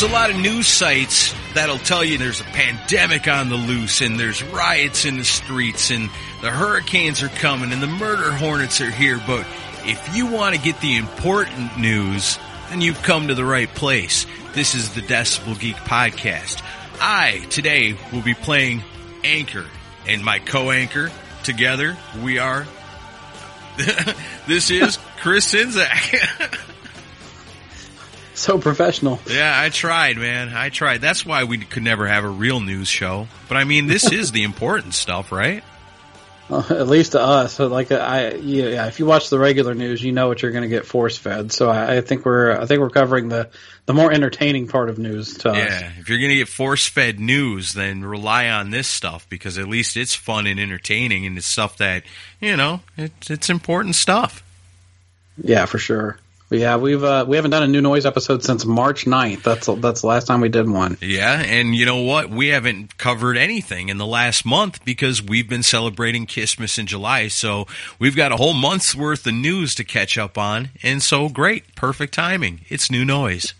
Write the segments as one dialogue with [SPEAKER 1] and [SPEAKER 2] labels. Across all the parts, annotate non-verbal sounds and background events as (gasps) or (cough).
[SPEAKER 1] there's a lot of news sites that'll tell you there's a pandemic on the loose and there's riots in the streets and the hurricanes are coming and the murder hornets are here. But if you want to get the important news, then you've come to the right place. This is the Decibel Geek Podcast. I, today, will be playing Anchor and my co-anchor together. We are, (laughs) this is Chris Czynszak. (laughs) (laughs)
[SPEAKER 2] So professional.
[SPEAKER 1] Yeah, I tried, man. I tried. That's why we could never have a real news show. But I mean, this is the important stuff, right?
[SPEAKER 2] Well, at least to us. So like I, yeah, if you watch the regular news, you know what you're going to get force fed. So I, I think we're, I think we're covering the the more entertaining part of news to us.
[SPEAKER 1] Yeah. If you're going to get force fed news, then rely on this stuff because at least it's fun and entertaining and it's stuff that, you know, it, it's important stuff.
[SPEAKER 2] Yeah, for sure. Yeah, we've uh, we haven't done a new noise episode since March 9th. That's that's the last time we did one.
[SPEAKER 1] Yeah, and you know what? We haven't covered anything in the last month because we've been celebrating Christmas in July. So we've got a whole month's worth of news to catch up on. And so great, perfect timing. It's new noise.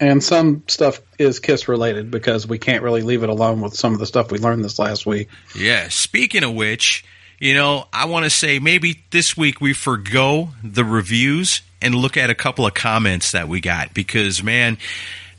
[SPEAKER 2] And some stuff is Kiss related because we can't really leave it alone with some of the stuff we learned this last week.
[SPEAKER 1] Yeah, speaking of which, you know, I want to say maybe this week we forgo the reviews and look at a couple of comments that we got because, man,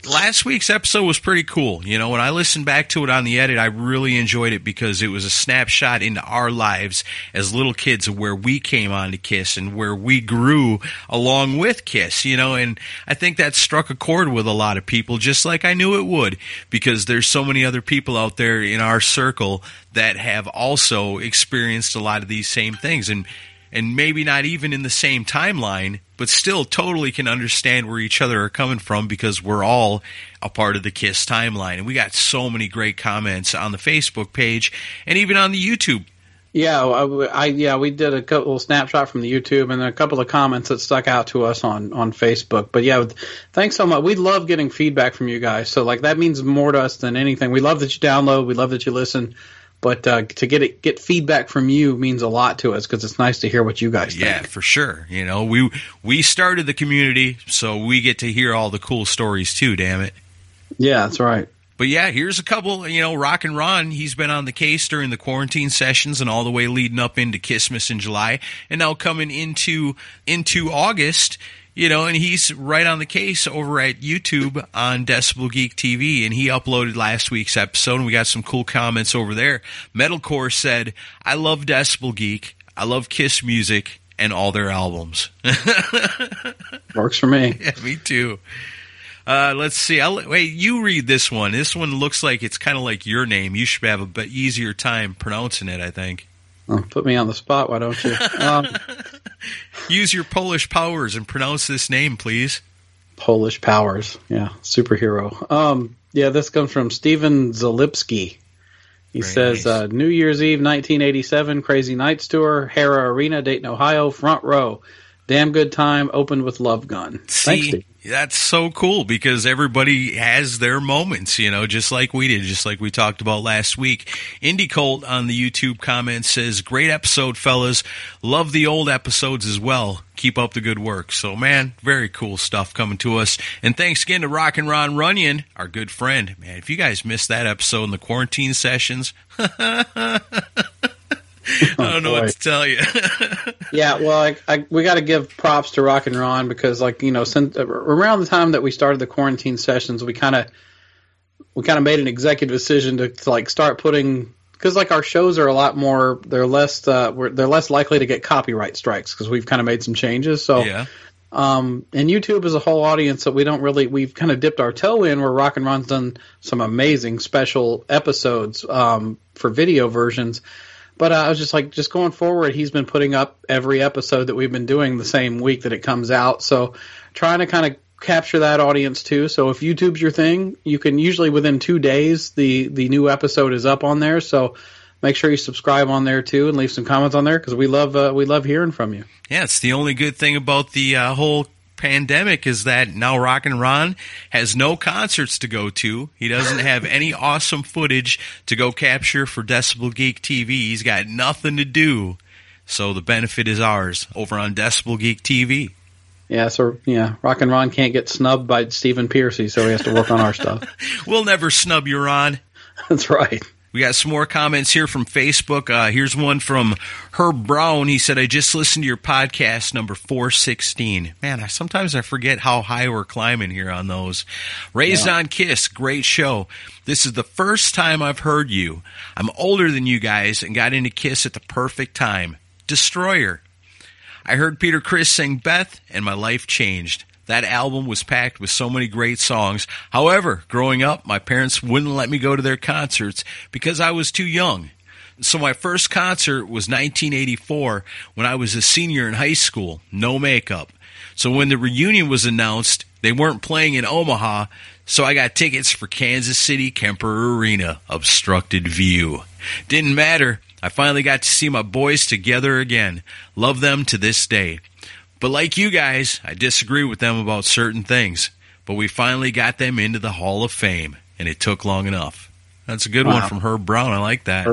[SPEAKER 1] last week's episode was pretty cool. You know, when I listened back to it on the edit, I really enjoyed it because it was a snapshot into our lives as little kids of where we came on to Kiss and where we grew along with Kiss, you know, and I think that struck a chord with a lot of people, just like I knew it would, because there's so many other people out there in our circle that have also experienced a lot of these same things. And and maybe not even in the same timeline, but still totally can understand where each other are coming from because we're all a part of the Kiss timeline. And we got so many great comments on the Facebook page and even on the YouTube.
[SPEAKER 2] Yeah, I, yeah we did a couple snapshot from the YouTube and a couple of comments that stuck out to us on on Facebook. But yeah, thanks so much. We love getting feedback from you guys. So like that means more to us than anything. We love that you download. We love that you listen. But uh, to get it, get feedback from you means a lot to us because it's nice to hear what you guys think.
[SPEAKER 1] Yeah, for sure. You know, we we started the community, so we get to hear all the cool stories too. Damn it.
[SPEAKER 2] Yeah, that's right.
[SPEAKER 1] But yeah, here's a couple. You know, Rock and Ron. He's been on the case during the quarantine sessions and all the way leading up into Christmas in July, and now coming into into August you know, and he's right on the case over at YouTube on Decibel Geek TV, and he uploaded last week's episode, and we got some cool comments over there. Metalcore said, "I love Decibel Geek. I love Kiss music and all their albums." (laughs)
[SPEAKER 2] Works for me.
[SPEAKER 1] Yeah, me too. Uh, let's see. I'll, wait, you read this one. This one looks like it's kind of like your name. You should have a bit easier time pronouncing it. I think.
[SPEAKER 2] Oh, put me on the spot, why don't you? Um, (laughs)
[SPEAKER 1] Use your Polish powers and pronounce this name, please.
[SPEAKER 2] Polish powers, yeah, superhero. Um, yeah, this comes from Steven Zalipski. He
[SPEAKER 1] Very
[SPEAKER 2] says
[SPEAKER 1] nice.
[SPEAKER 2] uh, New Year's Eve, 1987, Crazy Nights tour, Hara Arena, Dayton, Ohio, front row. Damn good time. Opened with Love Gun. Thanks,
[SPEAKER 1] See,
[SPEAKER 2] Steve.
[SPEAKER 1] that's so cool because everybody has their moments, you know, just like we did, just like we talked about last week. Indie Colt on the YouTube comments says, "Great episode, fellas. Love the old episodes as well. Keep up the good work." So, man, very cool stuff coming to us. And thanks again to Rock and Ron Runyon, our good friend. Man, if you guys missed that episode in the quarantine sessions, (laughs) I don't know
[SPEAKER 2] boy.
[SPEAKER 1] what to tell you. (laughs)
[SPEAKER 2] Yeah, well, I, I, we got to give props to Rock and Ron because, like, you know, since around the time that we started the quarantine sessions, we kind of we kind of made an executive decision to, to like start putting because like our shows are a lot more they're less uh, we're, they're less likely to get copyright strikes because we've kind of made some changes. So
[SPEAKER 1] yeah.
[SPEAKER 2] um, and YouTube is a whole audience that we don't really we've kind of dipped our toe in where Rock and Ron's done some amazing special episodes um, for video versions. But uh, I was just like, just going forward, he's been putting up every episode that we've been doing the same week that it comes out. So trying to kind of capture that audience too. So if YouTube's your thing, you can usually within two days the the new episode is up on there. So make sure you subscribe on there too and leave some comments on there because we love uh, we love hearing from you.
[SPEAKER 1] Yeah, it's the only good thing about the uh, whole pandemic is that now Rockin' Ron has no concerts to go to. He doesn't have (laughs) any awesome footage to go capture for Decibel Geek TV. He's got nothing to do. So the benefit is ours over on Decibel Geek TV.
[SPEAKER 2] Yeah, so yeah, Rock and Ron can't get snubbed by Stephen Pearcy, so he has to work on our stuff. (laughs)
[SPEAKER 1] We'll never snub you, Ron. (laughs)
[SPEAKER 2] That's right.
[SPEAKER 1] We got some more comments here from Facebook. Uh, here's one from Herb Brown. He said, I just listened to your podcast number 416. Man, I, sometimes I forget how high we're climbing here on those. Raised
[SPEAKER 2] Yeah.
[SPEAKER 1] on Kiss, great show. This is the first time I've heard you. I'm older than you guys and got into Kiss at the perfect time. Destroyer. I heard Peter Criss sing Beth, and my life changed. That album was packed with so many great songs. However, growing up, my parents wouldn't let me go to their concerts because I was too young. So my first concert was 1984 when I was a senior in high school, no makeup. So when the reunion was announced, they weren't playing in Omaha, so I got tickets for Kansas City Kemper Arena, obstructed view. Didn't matter. I finally got to see my boys together again. Love them to this day. But like you guys, I disagree with them about certain things. But we finally got them into the Hall of Fame, and it took long enough. That's a good one from Herb Brown. I like that.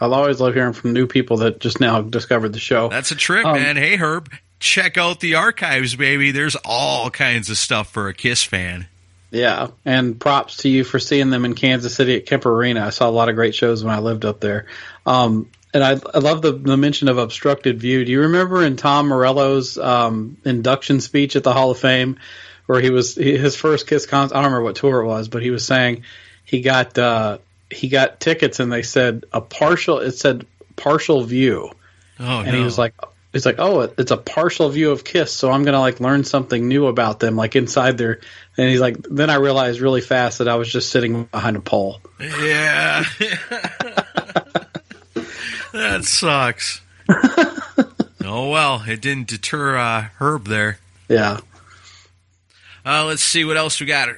[SPEAKER 2] I'll always love hearing from new people that just now discovered the show.
[SPEAKER 1] That's a trip,
[SPEAKER 2] Um,
[SPEAKER 1] man. Hey, Herb, check out the archives, baby. There's all kinds of stuff for a Kiss fan.
[SPEAKER 2] Yeah, and props to you for seeing them in Kansas City at Kemper Arena. I saw a lot of great shows when I lived up there. Um, and I, I love the, the mention of obstructed view. Do you remember in Tom Morello's um, induction speech at the Hall of Fame, where he was he, his first Kiss concert? I don't remember what tour it was, but he was saying he got uh, he got tickets and they said a partial. It said partial view,
[SPEAKER 1] Oh,
[SPEAKER 2] and
[SPEAKER 1] no.
[SPEAKER 2] he was like. He's like, oh, it's a partial view of Kiss, so I'm gonna like learn something new about them, like inside their. And he's like, then I realized really fast that I was just sitting behind a pole.
[SPEAKER 1] Yeah. (laughs) (laughs) that sucks. (laughs) oh, well, it didn't deter uh, Herb there.
[SPEAKER 2] Yeah,
[SPEAKER 1] Uh, let's see what else we got.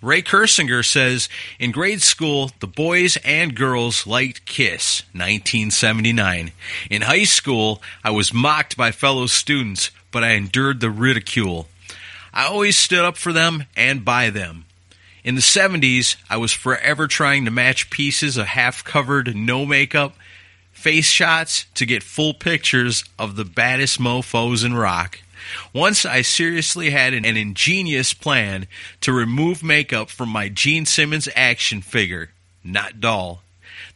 [SPEAKER 1] Ray Kersinger says In grade school, the boys and girls liked Kiss, 1979. In high school, I was mocked by fellow students, but I endured the ridicule. I always stood up for them and by them. In the 70s, I was forever trying to match pieces of half covered, no makeup, face shots to get full pictures of the baddest mofos in rock. Once I seriously had an, an ingenious plan to remove makeup from my Gene Simmons action figure, not doll.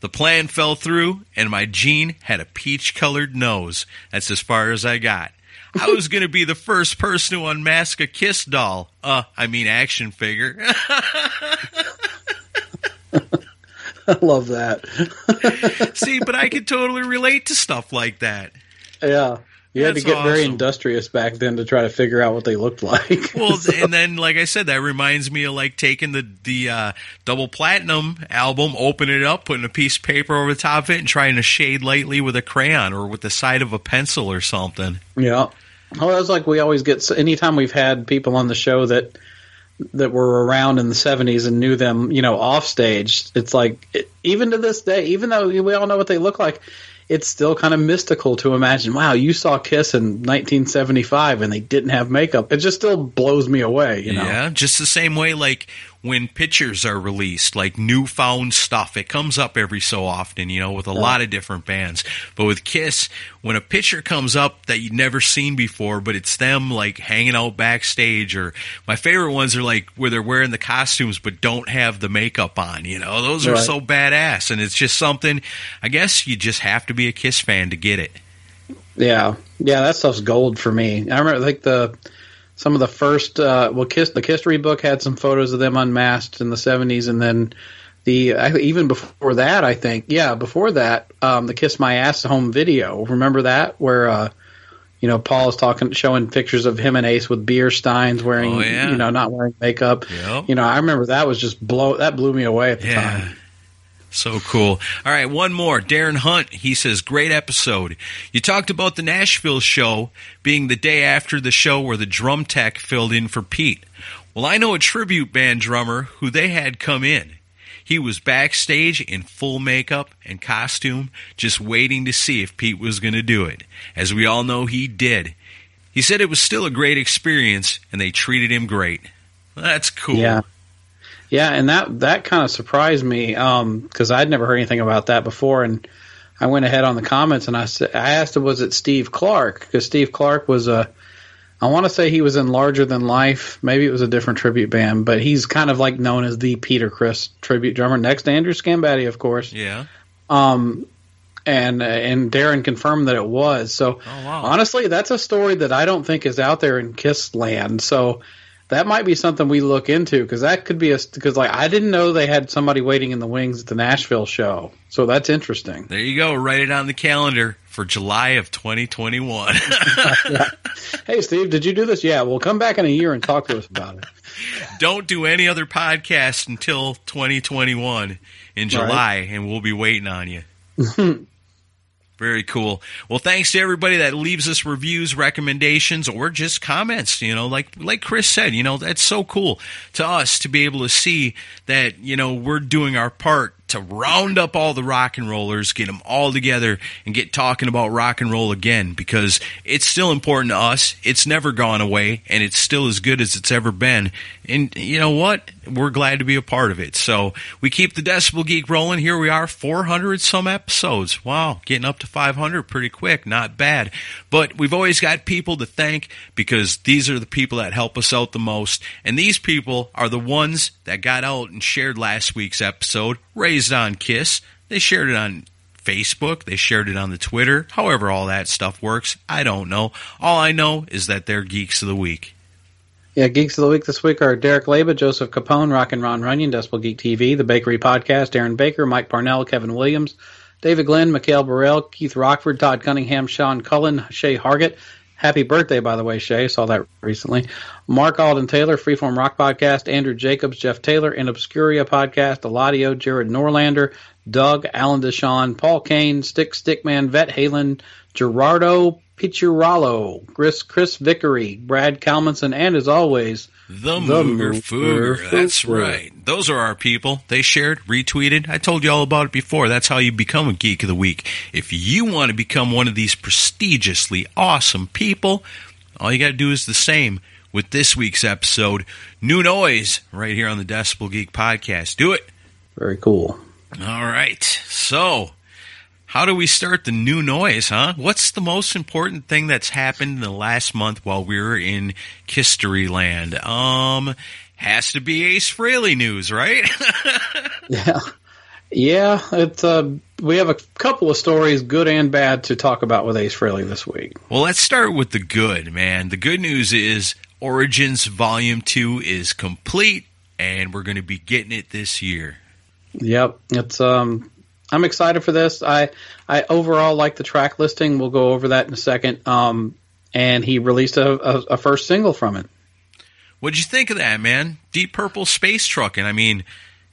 [SPEAKER 1] The plan fell through, and my Gene had a peach colored nose. That's as far as I got. I was (laughs) going to be the first person to unmask a Kiss doll. Uh, I mean action figure. (laughs) (laughs)
[SPEAKER 2] I love that. (laughs)
[SPEAKER 1] See, but I could totally relate to stuff like that.
[SPEAKER 2] yeah, you had to get very industrious back then to try to figure out what they looked like. (laughs)
[SPEAKER 1] Well,
[SPEAKER 2] So-
[SPEAKER 1] and then, like I said, that reminds me of like taking the the uh, double platinum album, opening it up, putting a piece of paper over the top of it, and trying to shade lightly with a crayon or with the side of a pencil or something.
[SPEAKER 2] Yeah. Well, that's like we always get. Anytime we've had people on the show that that were around in the '70s and knew them, you know, off stage, it's like it, even to this day, even though we all know what they look like, it's still kind of mystical to imagine. Wow, you saw Kiss in 1975 and they didn't have makeup. It just still blows me away. You know.
[SPEAKER 1] Yeah, just the same way like when pictures are released, like newfound stuff. It comes up every so often, you know, with a lot of different bands. But with Kiss, when a picture comes up that you've never seen before, but it's them like hanging out backstage, or my favorite ones are like where they're wearing the costumes but don't have the makeup on, you know, those are
[SPEAKER 2] Right.
[SPEAKER 1] so badass. And it's just something, I guess you just have to be a Kiss fan to get it.
[SPEAKER 2] Yeah, yeah, that stuff's gold for me. I remember like the some of the first uh, well, Kiss the History book had some photos of them unmasked in the '70s, and then the even before that, I think, yeah, before that, um, the Kiss My Ass home video. Remember that where uh, you know Paul is talking, showing pictures of him and Ace with beer steins, wearing
[SPEAKER 1] Oh, yeah.
[SPEAKER 2] you know not wearing makeup.
[SPEAKER 1] Yep.
[SPEAKER 2] You know, I remember that was just blow that blew me away at the
[SPEAKER 1] Yeah.
[SPEAKER 2] time.
[SPEAKER 1] So cool. All right, one more. Darren Hunt, he says, great episode. You talked about the Nashville show being the day after the show where the drum tech filled in for Pete. Well, I know a tribute band drummer who they had come in. He was backstage in full makeup and costume, just waiting to see if Pete was going to do it. As we all know, he did. He said it was still a great experience and they treated him great. That's cool.
[SPEAKER 2] Yeah. Yeah, and that that kind of surprised me because I'd never heard anything about that before, and I went ahead on the comments and I said I asked him was it Steve Clark because Steve Clark was a I want to say he was in Larger Than Life. Maybe it was a different tribute band, but he's kind of like known as the Peter Criss tribute drummer, next to Andrew Scambatti, of course.
[SPEAKER 1] Yeah.
[SPEAKER 2] Um, and and Darren confirmed that it was. So
[SPEAKER 1] Oh, wow.
[SPEAKER 2] honestly, that's a story that I don't think is out there in Kiss land. So that might be something we look into because that could be a because like I didn't know they had somebody waiting in the wings at the Nashville show. So that's interesting.
[SPEAKER 1] There you go. Write it on the calendar for July of 2021. (laughs)
[SPEAKER 2] Hey Steve, did you do this? Yeah, well come back in a year and talk to us about it. (laughs)
[SPEAKER 1] Don't do any other podcast until 2021 in July, and we'll be waiting on you. (laughs) Very cool. Well, thanks to everybody that leaves us reviews, recommendations, or just comments. You know, like like Chris said, you know, that's so cool to us to be able to see that you know we're doing our part to round up all the rock and rollers, get them all together, and get talking about rock and roll again because it's still important to us. It's never gone away, and it's still as good as it's ever been. And you know what? We're glad to be a part of it. So we keep the Decibel Geek rolling. Here we are, 400 some episodes. Wow, getting up to 500 pretty quick. Not bad. But we've always got people to thank because these are the people that help us out the most. And these people are the ones that got out and shared last week's episode, Raised on Kiss. They shared it on Facebook. They shared it on the Twitter. However, all that stuff works, I don't know. All I know is that they're geeks of the week.
[SPEAKER 2] Yeah, Geeks of the Week this week are Derek Leba, Joseph Capone, Rock and Ron Runyon, Decibel Geek TV, The Bakery Podcast, Aaron Baker, Mike Parnell, Kevin Williams, David Glenn, Mikhail Burrell, Keith Rockford, Todd Cunningham, Sean Cullen, Shay Hargett. Happy birthday, by the way, Shay. Saw that recently. Mark Alden Taylor, Freeform Rock Podcast, Andrew Jacobs, Jeff Taylor, and Obscuria Podcast, Eladio, Jared Norlander, Doug, Alan Deshawn, Paul Kane, Stick Stickman, Vet Halen, Gerardo Picciarallo, Chris, Chris Vickery, Brad Kalmanson, and as always,
[SPEAKER 1] The,
[SPEAKER 2] The
[SPEAKER 1] Mooger Fooger. That's right. Those are our people. They shared, retweeted. I told you all about it before. That's how you become a Geek of the Week. If you want to become one of these prestigiously awesome people, all you got to do is the same with this week's episode. New Noise, right here on the Decibel Geek podcast. Do it.
[SPEAKER 2] very cool.
[SPEAKER 1] All right. So, how do we start the new noise, huh? What's the most important thing that's happened in the last month while we were in History Land? Um, has to be Ace Frehley news, right? (laughs)
[SPEAKER 2] Yeah, yeah. It's uh, we have a couple of stories, good and bad, to talk about with Ace Frehley this week.
[SPEAKER 1] well, let's start with the good, man. The good news is Origins Volume 2 is complete, and we're going to be getting it this year.
[SPEAKER 2] Yep, it's um, I'm excited for this. I I overall like the track listing. We'll go over that in a second. Um, and he released a, a, a first single from it.
[SPEAKER 1] What'd you think of that, man? Deep Purple Space trucking. I mean,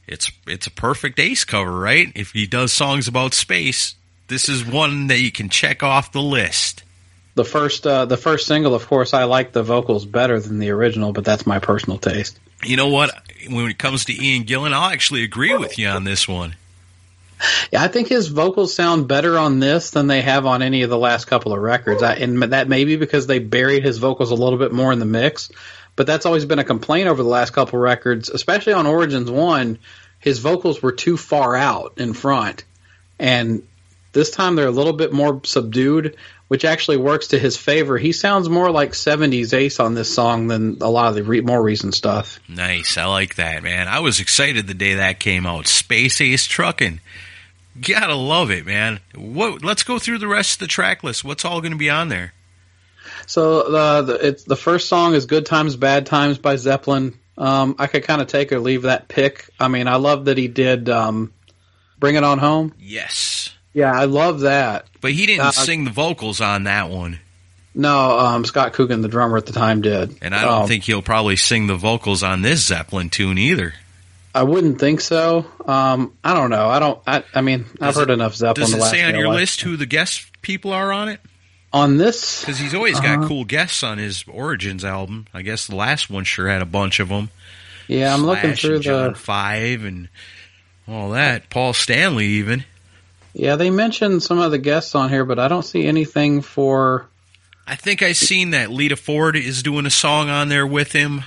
[SPEAKER 1] it's it's a perfect Ace cover, right? If he does songs about space, this is one that you can check off the list.
[SPEAKER 2] The first uh, the first single, of course, I like the vocals better than the original, but that's my personal taste.
[SPEAKER 1] You know what? When it comes to Ian Gillan, I'll actually agree with you on this one.
[SPEAKER 2] Yeah, I think his vocals sound better on this than they have on any of the last couple of records. I, and that may be because they buried his vocals a little bit more in the mix. But that's always been a complaint over the last couple of records, especially on Origins One. His vocals were too far out in front, and this time they're a little bit more subdued, which actually works to his favor. He sounds more like '70s Ace on this song than a lot of the re- more recent stuff.
[SPEAKER 1] Nice. I like that, man. I was excited the day that came out. Space Ace Truckin'. Gotta love it, man. What? Let's go through the rest of the track list. What's all going to be on there?
[SPEAKER 2] So uh, the it's the first song is "Good Times Bad Times" by Zeppelin. Um, I could kind of take or leave that pick. I mean, I love that he did um, "Bring It On Home."
[SPEAKER 1] Yes.
[SPEAKER 2] Yeah, I love that.
[SPEAKER 1] But he didn't
[SPEAKER 2] Uh,
[SPEAKER 1] sing the vocals on that one.
[SPEAKER 2] No, um, Scott Coogan, the drummer at the time, did.
[SPEAKER 1] And I don't
[SPEAKER 2] Um,
[SPEAKER 1] think he'll probably sing the vocals on this Zeppelin tune either.
[SPEAKER 2] I wouldn't think so. Um, I don't know. I don't. I, I mean, I've
[SPEAKER 1] Does
[SPEAKER 2] heard
[SPEAKER 1] it-
[SPEAKER 2] enough Zeppelin.
[SPEAKER 1] Does
[SPEAKER 2] to
[SPEAKER 1] it
[SPEAKER 2] last
[SPEAKER 1] say on your list who the guest people are on it?
[SPEAKER 2] On this,
[SPEAKER 1] Because he's always got
[SPEAKER 2] Uh-huh.
[SPEAKER 1] cool guests on his Origins album. I guess the last one sure had a bunch of them.
[SPEAKER 2] yeah, I'm looking through
[SPEAKER 1] John
[SPEAKER 2] the.
[SPEAKER 1] Five and all that. Paul Stanley even.
[SPEAKER 2] Yeah, they mentioned some of the guests on here, but I don't see anything for
[SPEAKER 1] I think I seen that Lita Ford is doing a song on there with him.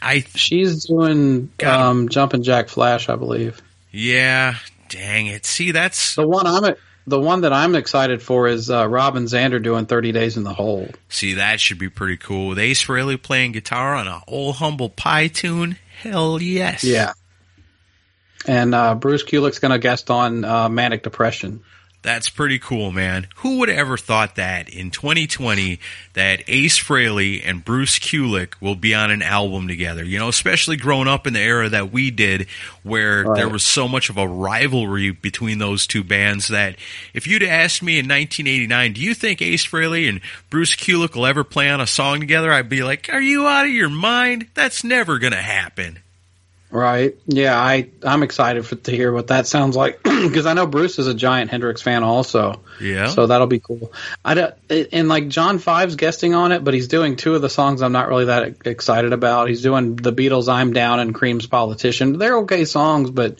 [SPEAKER 1] I
[SPEAKER 2] She's doing um, Jumpin' Jack Flash, I believe.
[SPEAKER 1] yeah, dang it. See, that's
[SPEAKER 2] The one I'm the one that I'm excited for is uh, Robin Zander doing 30 Days in the Hole.
[SPEAKER 1] see that should be pretty cool. With Ace Frehley playing guitar on a old humble pie tune. Hell yes.
[SPEAKER 2] Yeah. And uh, Bruce Kulick's going to guest on uh, Manic Depression.
[SPEAKER 1] That's pretty cool, man. Who would have ever thought that in 2020 that Ace Frehley and Bruce Kulick will be on an album together? You know, especially growing up in the era that we did, where
[SPEAKER 2] Right.
[SPEAKER 1] there was so much of a rivalry between those two bands. That if you'd asked me in 1989, do you think Ace Frehley and Bruce Kulick will ever play on a song together? I'd be like, Are you out of your mind? That's never gonna happen.
[SPEAKER 2] Right. Yeah, I I'm excited for, to hear what that sounds like (clears throat) because I know Bruce is a giant Hendrix fan also.
[SPEAKER 1] Yeah.
[SPEAKER 2] So that'll be cool. I don't, and like John Five's guesting on it, but he's doing two of the songs I'm not really that excited about. He's doing the Beatles' "I'm Down" and Cream's "Politician." They're okay songs, but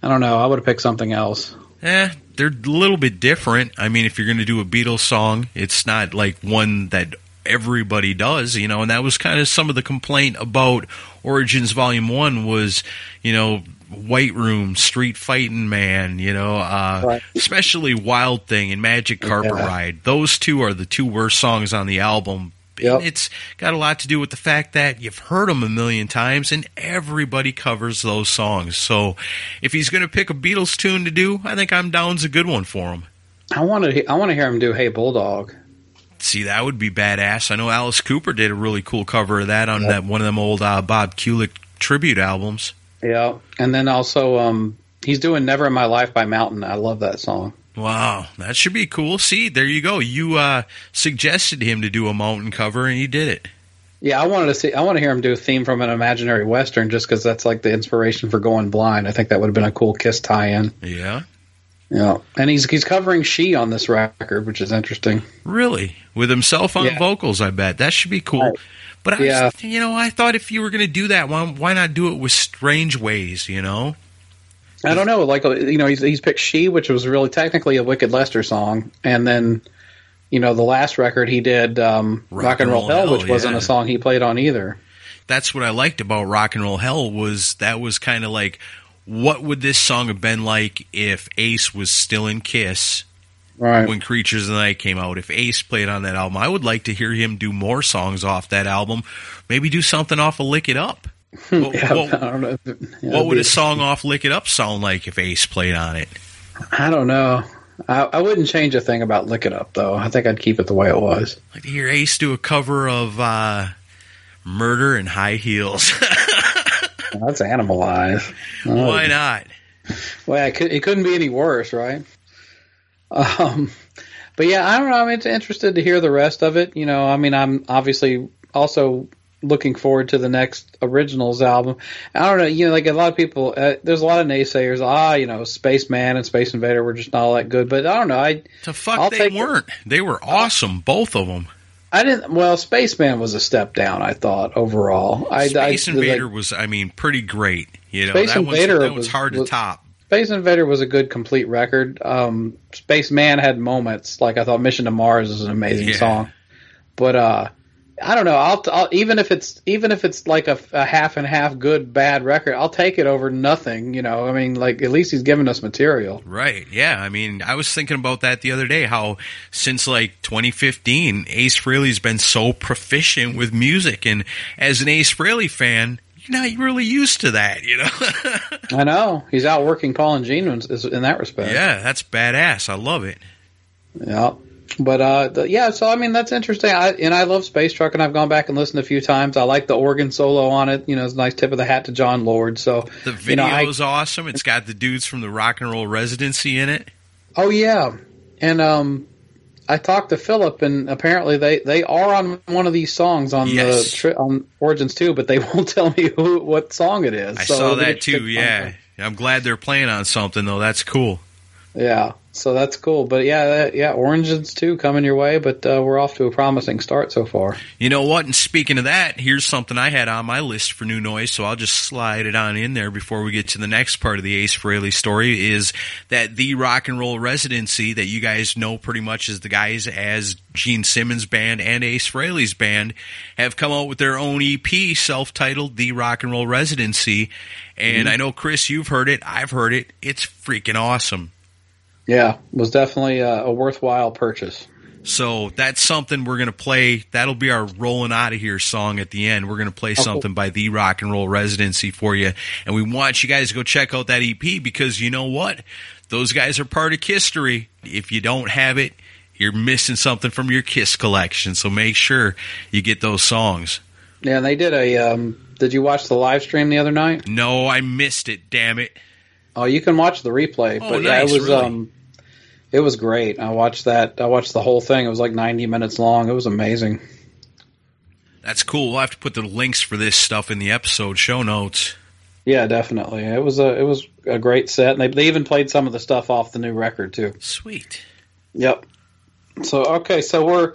[SPEAKER 2] I don't know. I would have picked something else.
[SPEAKER 1] Eh, they're a little bit different. I mean, if you're going to do a Beatles song, it's not like one that everybody does, you know, and that was kind of some of the complaint about Origins Volume 1 was, you know, White Room, Street Fighting Man, you know, uh,
[SPEAKER 2] Right.
[SPEAKER 1] especially Wild Thing and Magic Carpet
[SPEAKER 2] Yeah.
[SPEAKER 1] Ride. Those two are the two worst songs on the album.
[SPEAKER 2] Yep.
[SPEAKER 1] It's got a lot to do with the fact that you've heard them a million times and everybody covers those songs. So if he's going to pick a Beatles tune to do, I think I'm Down's a good one for him.
[SPEAKER 2] I want to I want to hear him do "Hey Bulldog."
[SPEAKER 1] See, that would be badass. I know Alice Cooper did a really cool cover of that on that one of them old uh, Bob Kulick tribute albums.
[SPEAKER 2] Yeah, and then also um, he's doing "Never in My Life" by Mountain. I love that song.
[SPEAKER 1] Wow, that should be cool. See, there you go. You uh, suggested him to do a mountain cover, and he did it.
[SPEAKER 2] Yeah, I wanted to see. I want to hear him do a theme from an imaginary western, just because that's like the inspiration for Going Blind. I think that would have been a cool Kiss tie-in.
[SPEAKER 1] Yeah,
[SPEAKER 2] Yeah, and he's he's covering "She" on this record, which is interesting.
[SPEAKER 1] really, with himself on
[SPEAKER 2] Yeah.
[SPEAKER 1] vocals. I bet that should be cool.
[SPEAKER 2] Right.
[SPEAKER 1] But I
[SPEAKER 2] Yeah.
[SPEAKER 1] was, you know, I thought if you were going to do that, why, why not do it with Strange Ways? You know,
[SPEAKER 2] I don't know, like you know, he's he's picked "She," which was really technically a Wicked Lester song, and then you know the last record he did, um, "Rock, and Roll, Hell," which wasn't a song he played on either.
[SPEAKER 1] that's what I liked about Rock and Roll Hell was that was kind of like, what would this song have been like if Ace was still in Kiss
[SPEAKER 2] Right.
[SPEAKER 1] when Creatures of the Night came out? If Ace played on that album, I would like to hear him do more songs off that album. Maybe do something off of Lick It Up. (laughs) What,
[SPEAKER 2] yeah,
[SPEAKER 1] what-
[SPEAKER 2] I don't know. Yeah,
[SPEAKER 1] what would a song off Lick It Up sound like if Ace played on it?
[SPEAKER 2] I don't know. I, I wouldn't change a thing about "Lick It Up," though. I think I'd keep it the way it was.
[SPEAKER 1] To hear Ace do a cover of uh, Murder in High Heels. (laughs)
[SPEAKER 2] That's Animalize. (laughs)
[SPEAKER 1] Why not?
[SPEAKER 2] Well, it, could, it couldn't be any worse, right? Um, but yeah, I don't know. I'm interested to hear the rest of it. You know, I mean, I'm obviously also looking forward to the next originals album. I don't know. You know, like a lot of people, uh, there's a lot of naysayers. Ah, you know, Spaceman and Space Invader were just not all that good. But I don't know. I
[SPEAKER 1] to fuck
[SPEAKER 2] I'll
[SPEAKER 1] they weren't. They were awesome, both of them.
[SPEAKER 2] I didn't. Well, Spaceman was a step down. I thought overall. I,
[SPEAKER 1] Space
[SPEAKER 2] I,
[SPEAKER 1] Invader
[SPEAKER 2] like,
[SPEAKER 1] was, I mean, pretty great. You know,
[SPEAKER 2] Space
[SPEAKER 1] that,
[SPEAKER 2] Invader
[SPEAKER 1] that was,
[SPEAKER 2] was-
[SPEAKER 1] hard to top.
[SPEAKER 2] Space Invader was a good complete record. Um, Spaceman had moments like I thought Mission to Mars is an amazing
[SPEAKER 1] Yeah.
[SPEAKER 2] song, but uh, I don't know. I'll, I'll even if it's even if it's like a, a half and half good bad record, I'll take it over nothing. You know, I mean, like at least he's giving us material.
[SPEAKER 1] Right. Yeah. I mean, I was thinking about that the other day. How since like 2015, Ace Frehley's been so proficient with music, and as an Ace Frehley fan, you're not really used to that. You know. (laughs)
[SPEAKER 2] I know he's out working Paul and Gene in, in that respect.
[SPEAKER 1] yeah, that's badass. I love it.
[SPEAKER 2] Yeah. But uh, the, yeah, so I mean that's interesting. I, and I love Space Truck, and I've gone back and listened a few times. I like the organ solo on it. You know, it's a nice tip of the hat to Jon Lord. So
[SPEAKER 1] The
[SPEAKER 2] you know, I-
[SPEAKER 1] video's awesome. It's got the dudes from the Rock and Roll Residency in it.
[SPEAKER 2] Oh yeah, and um, I talked to Philip, and apparently they they are on one of these songs on
[SPEAKER 1] Yes.
[SPEAKER 2] the tri- on Origins too, but they (laughs) won't tell me who what song it is.
[SPEAKER 1] I
[SPEAKER 2] So
[SPEAKER 1] saw that too. Yeah, I'm glad they're playing on something though. That's cool.
[SPEAKER 2] yeah. So that's cool. But yeah, that, yeah, Origins too coming your way. But uh, we're off to a promising start so far.
[SPEAKER 1] You know what? And speaking of that, here's something I had on my list for new noise, so I'll just slide it on in there before we get to the next part of the Ace Frehley story. Is that the rock and roll residency that you guys know pretty much as the guys as Gene Simmons band and Ace Frehley's band have come out with their own EP, self-titled "The Rock and Roll Residency." And mm-hmm. I know Chris, you've heard it. I've heard it. It's freaking awesome.
[SPEAKER 2] Yeah, was definitely a, a worthwhile purchase.
[SPEAKER 1] So that's something we're going to play. That'll be our rolling out of here song at the end. We're going to play something by the Rock and Roll Residency for you. And we want you guys to go check out that EP because you know what? Those guys are part of history. If you don't have it, you're missing something from your Kiss collection. So make sure you get those songs.
[SPEAKER 2] Yeah, and they did a. Um, did you watch the live stream the other night?
[SPEAKER 1] No, I missed it. Damn it.
[SPEAKER 2] Oh, you can watch the replay.
[SPEAKER 1] Oh,
[SPEAKER 2] but
[SPEAKER 1] nice,
[SPEAKER 2] yeah, it was
[SPEAKER 1] really?
[SPEAKER 2] um it was great. I watched that. I watched the whole thing. It was like 90 minutes long. It was amazing.
[SPEAKER 1] That's cool. We'll have to put the links for this stuff in the episode show notes.
[SPEAKER 2] Yeah, definitely. It was a it was a great set, and they they even played some of the stuff off the new record too.
[SPEAKER 1] Sweet.
[SPEAKER 2] Yep. So okay, so we're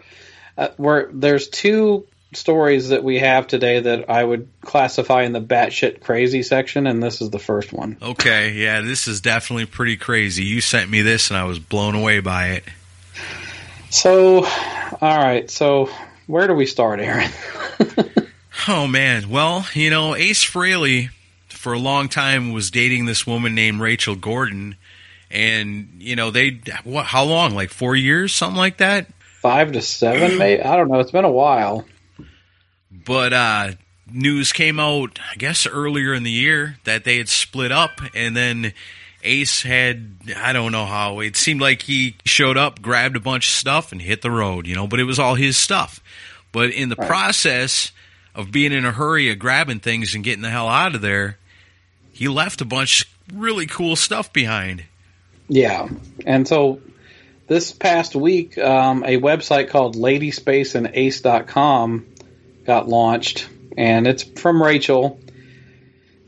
[SPEAKER 2] uh, we're there's two stories that we have today that I would classify in the batshit crazy section, and this is the first one.
[SPEAKER 1] Okay, yeah, this is definitely pretty crazy. You sent me this, and I was blown away by it.
[SPEAKER 2] So, all right, so where do we start, Aaron? (laughs)
[SPEAKER 1] oh man, well, you know, Ace Frehley for a long time was dating this woman named Rachel Gordon, and you know they what? How long? Like four years, something like that.
[SPEAKER 2] Five to seven, (clears throat) maybe. I don't know. It's been a while.
[SPEAKER 1] But uh, news came out, I guess, earlier in the year that they had split up, and then Ace had, I don't know how, it seemed like he showed up, grabbed a bunch of stuff, and hit the road, you know, but it was all his stuff. But in the
[SPEAKER 2] Right.
[SPEAKER 1] process of being in a hurry of grabbing things and getting the hell out of there, he left a bunch of really cool stuff behind.
[SPEAKER 2] Yeah, and so this past week, um, a website called LadySpaceandAce.com got launched, and it's from Rachel.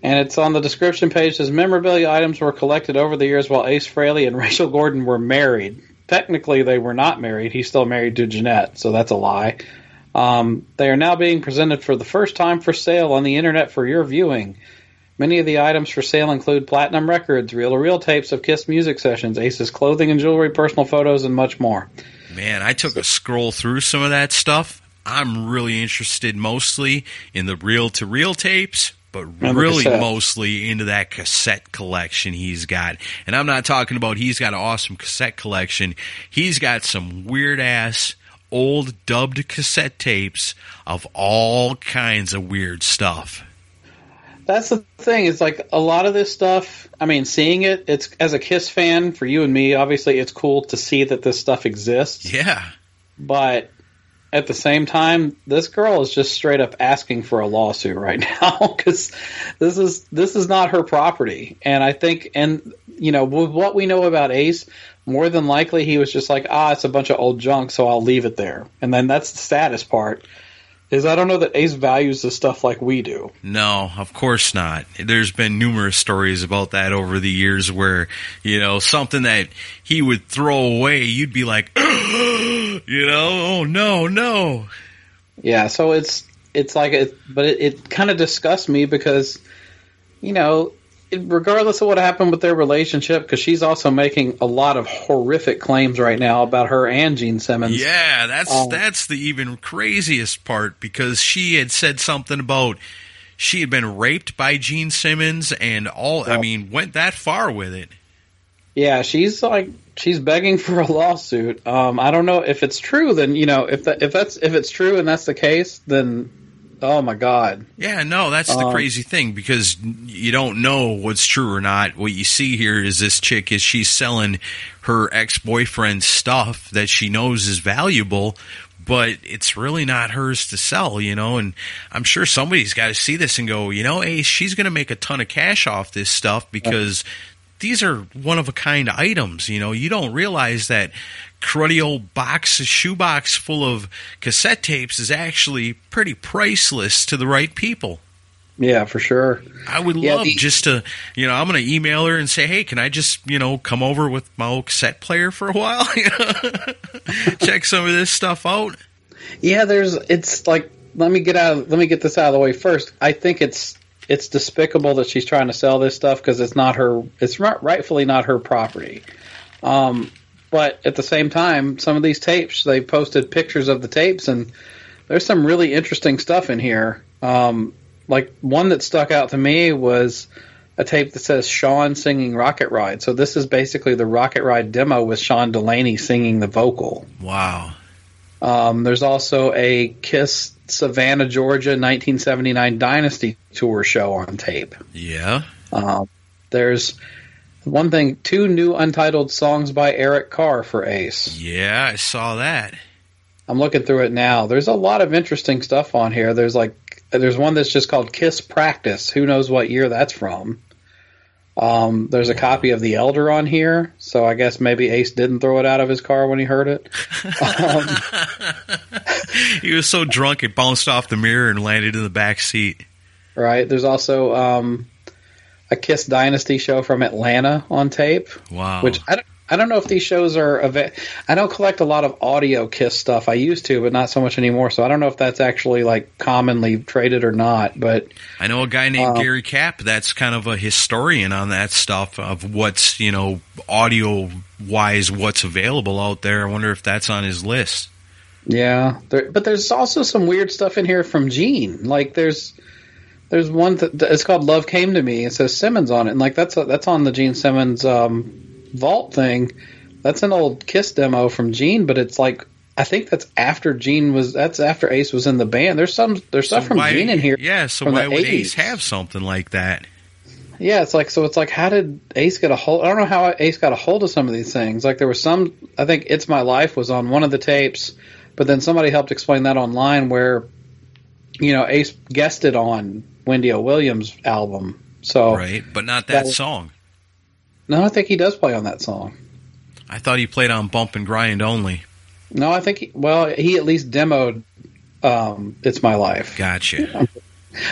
[SPEAKER 2] And it's on the description page. Says memorabilia items were collected over the years while Ace Frehley and (laughs) Rachel Gordon were married. Technically, they were not married. He's still married to Jeanette, so that's a lie. Um, they are now being presented for the first time for sale on the internet for your viewing. Many of the items for sale include platinum records, reel to reel tapes of Kiss music sessions, Ace's clothing and jewelry, personal photos, and much more.
[SPEAKER 1] Man, I took a scroll through some of that stuff. I'm really interested mostly in the reel to reel tapes, but really mostly into that cassette collection he's got. And I'm not talking about he's got an awesome cassette collection. He's got some weird ass old dubbed cassette tapes of all kinds of weird stuff.
[SPEAKER 2] That's the thing. It's like a lot of this stuff. I mean, seeing it, it's as a Kiss fan for you and me. Obviously, it's cool to see that this stuff exists.
[SPEAKER 1] Yeah.
[SPEAKER 2] But at the same time, this girl is just straight up asking for a lawsuit right (laughs) now because this is this is not her property. And I think, and you know, with what we know about Ace, more than likely he was just like, ah, it's a bunch of old junk, so I'll leave it there. And then that's the saddest part. Is I don't know that Ace values this stuff like we do.
[SPEAKER 1] No, of course not. There's been numerous stories about that over the years where, you know, something that he would throw away, you'd be like, (gasps) you know, oh no, no.
[SPEAKER 2] Yeah, so it's it's like it, but it, it kind of disgusts me because, you know, regardless of what happened with their relationship, because she's also making a lot of horrific claims right now about her and Gene Simmons.
[SPEAKER 1] Yeah, that's
[SPEAKER 2] Um,
[SPEAKER 1] that's the even craziest part because she had said something about she had been raped by Gene Simmons and all I mean, went that far with it.
[SPEAKER 2] Yeah, she's like she's begging for a lawsuit. Um, I don't know if it's true. Then you know if that if that's if it's true and that's the case, then oh my god.
[SPEAKER 1] Yeah, no, that's the
[SPEAKER 2] Um,
[SPEAKER 1] crazy thing because you don't know what's true or not. What you see here is this chick is she's selling her ex-boyfriend's stuff that she knows is valuable, but it's really not hers to sell, you know, and I'm sure somebody's got to see this and go, you know, hey, she's going to make a ton of cash off this stuff because these are one of a kind items, you know. You don't realize that cruddy old box, shoebox full of cassette tapes is actually pretty priceless to the right people.
[SPEAKER 2] Yeah, for sure.
[SPEAKER 1] I would
[SPEAKER 2] Yeah,
[SPEAKER 1] love
[SPEAKER 2] the-
[SPEAKER 1] just to, you know, I'm going to email her and say, hey, can I just, you know, come over with my old cassette player for a while? (laughs) Check some of this stuff out.
[SPEAKER 2] Yeah, there's. It's like let me get out. Let me get this out of the way first. I think it's it's despicable that she's trying to sell this stuff because it's not her. It's not, rightfully not her property. Um, but at the same time, some of these tapes they posted pictures of the tapes, and there's some really interesting stuff in here. Um, like one that stuck out to me was a tape that says Sean singing Rocket Ride. So this is basically the Rocket Ride demo with Sean Delaney singing the vocal.
[SPEAKER 1] Wow.
[SPEAKER 2] Um, there's also a Kiss Savannah, Georgia 1979 Dynasty Tour show on tape.
[SPEAKER 1] Yeah.
[SPEAKER 2] Um, there's one thing, two new untitled songs by Eric Carr for Ace.
[SPEAKER 1] Yeah, I saw that.
[SPEAKER 2] I'm looking through it now. There's a lot of interesting stuff on here. There's like there's one that's just called Kiss Practice. Who knows what year that's from? Um, there's a copy of The Elder on here, so I guess maybe Ace didn't throw it out of his car when he heard it. Um, (laughs)
[SPEAKER 1] He was so drunk it bounced off the mirror and landed in the back seat.
[SPEAKER 2] right. There's also um, a Kiss Dynasty show from Atlanta on tape,
[SPEAKER 1] Wow.
[SPEAKER 2] which I don't, I don't know if these shows are. Ava- I don't collect a lot of audio Kiss stuff. I used to, but not so much anymore. So I don't know if that's actually like commonly traded or not. But
[SPEAKER 1] I know a guy named
[SPEAKER 2] Um,
[SPEAKER 1] Gary Cap that's kind of a historian on that stuff of what's, you know, audio wise what's available out there. I wonder if that's on his list.
[SPEAKER 2] Yeah, there, but there's also some weird stuff in here from Gene. Like there's there's one that it's called "Love Came to Me." It says Simmons on it, and like that's that's on the Gene Simmons um, Vault thing. That's an old Kiss demo from Gene, but it's like I think that's after Gene was that's after Ace was in the band. There's some there's stuff from
[SPEAKER 1] why,
[SPEAKER 2] Gene in here.
[SPEAKER 1] Yeah, so why
[SPEAKER 2] the
[SPEAKER 1] would
[SPEAKER 2] 80s.
[SPEAKER 1] Ace have something like that?
[SPEAKER 2] Yeah, it's like so. It's like how did Ace get a hold? I don't know how Ace got a hold of some of these things. Like there was some. I think "It's My Life" was on one of the tapes, but then somebody helped explain that online where, you know, Ace guested on Wendy O. Williams' album. So
[SPEAKER 1] Right, but not that
[SPEAKER 2] That
[SPEAKER 1] song.
[SPEAKER 2] No, I think he does play on that song.
[SPEAKER 1] I thought he played on Bump and Grind only.
[SPEAKER 2] No, I think he, well he at least demoed um, "It's My Life."
[SPEAKER 1] Gotcha. (laughs)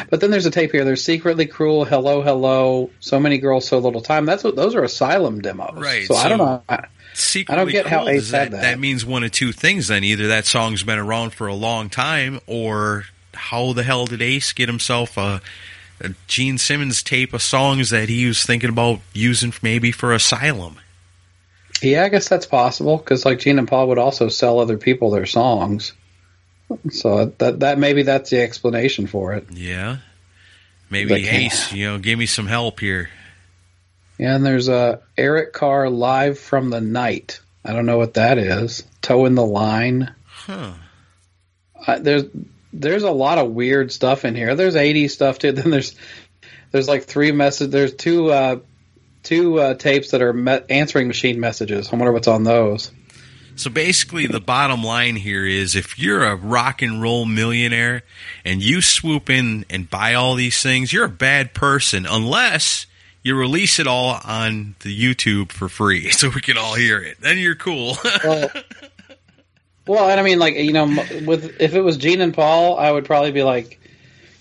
[SPEAKER 2] But then there's a tape here. There's "Secretly Cruel," "Hello, Hello," "So Many Girls, So Little Time." That's what those are Asylum demos.
[SPEAKER 1] Right,
[SPEAKER 2] So, I don't know. I,
[SPEAKER 1] Secretly
[SPEAKER 2] get how Ace
[SPEAKER 1] does that,
[SPEAKER 2] that.
[SPEAKER 1] means one of two things then. Either that song's been around for a long time, or how the hell did Ace get himself a Gene Simmons tape of songs that he was thinking about using maybe for Asylum?
[SPEAKER 2] Yeah, I guess that's possible because like Gene and Paul would also sell other people their songs. So that that maybe that's the explanation for it.
[SPEAKER 1] Yeah. Maybe
[SPEAKER 2] can't-
[SPEAKER 1] Ace, you know, give me some help here.
[SPEAKER 2] Yeah, and there's a Eric Carr live from the night. I don't know what that is. Toe in the line.
[SPEAKER 1] Huh.
[SPEAKER 2] Uh, there's there's a lot of weird stuff in here. There's 80 stuff too. (laughs) Then there's there's like three message. There's two uh, two uh, tapes that are me- answering machine messages. I wonder what's on those.
[SPEAKER 1] So basically, the bottom line here is if you're a rock and roll millionaire and you swoop in and buy all these things, you're a bad person unless you release it all on the YouTube for free (laughs) so we can all hear it. Then you're cool.
[SPEAKER 2] well, (laughs) well, and I mean, like you know, with if it was Gene and Paul, I would probably be like,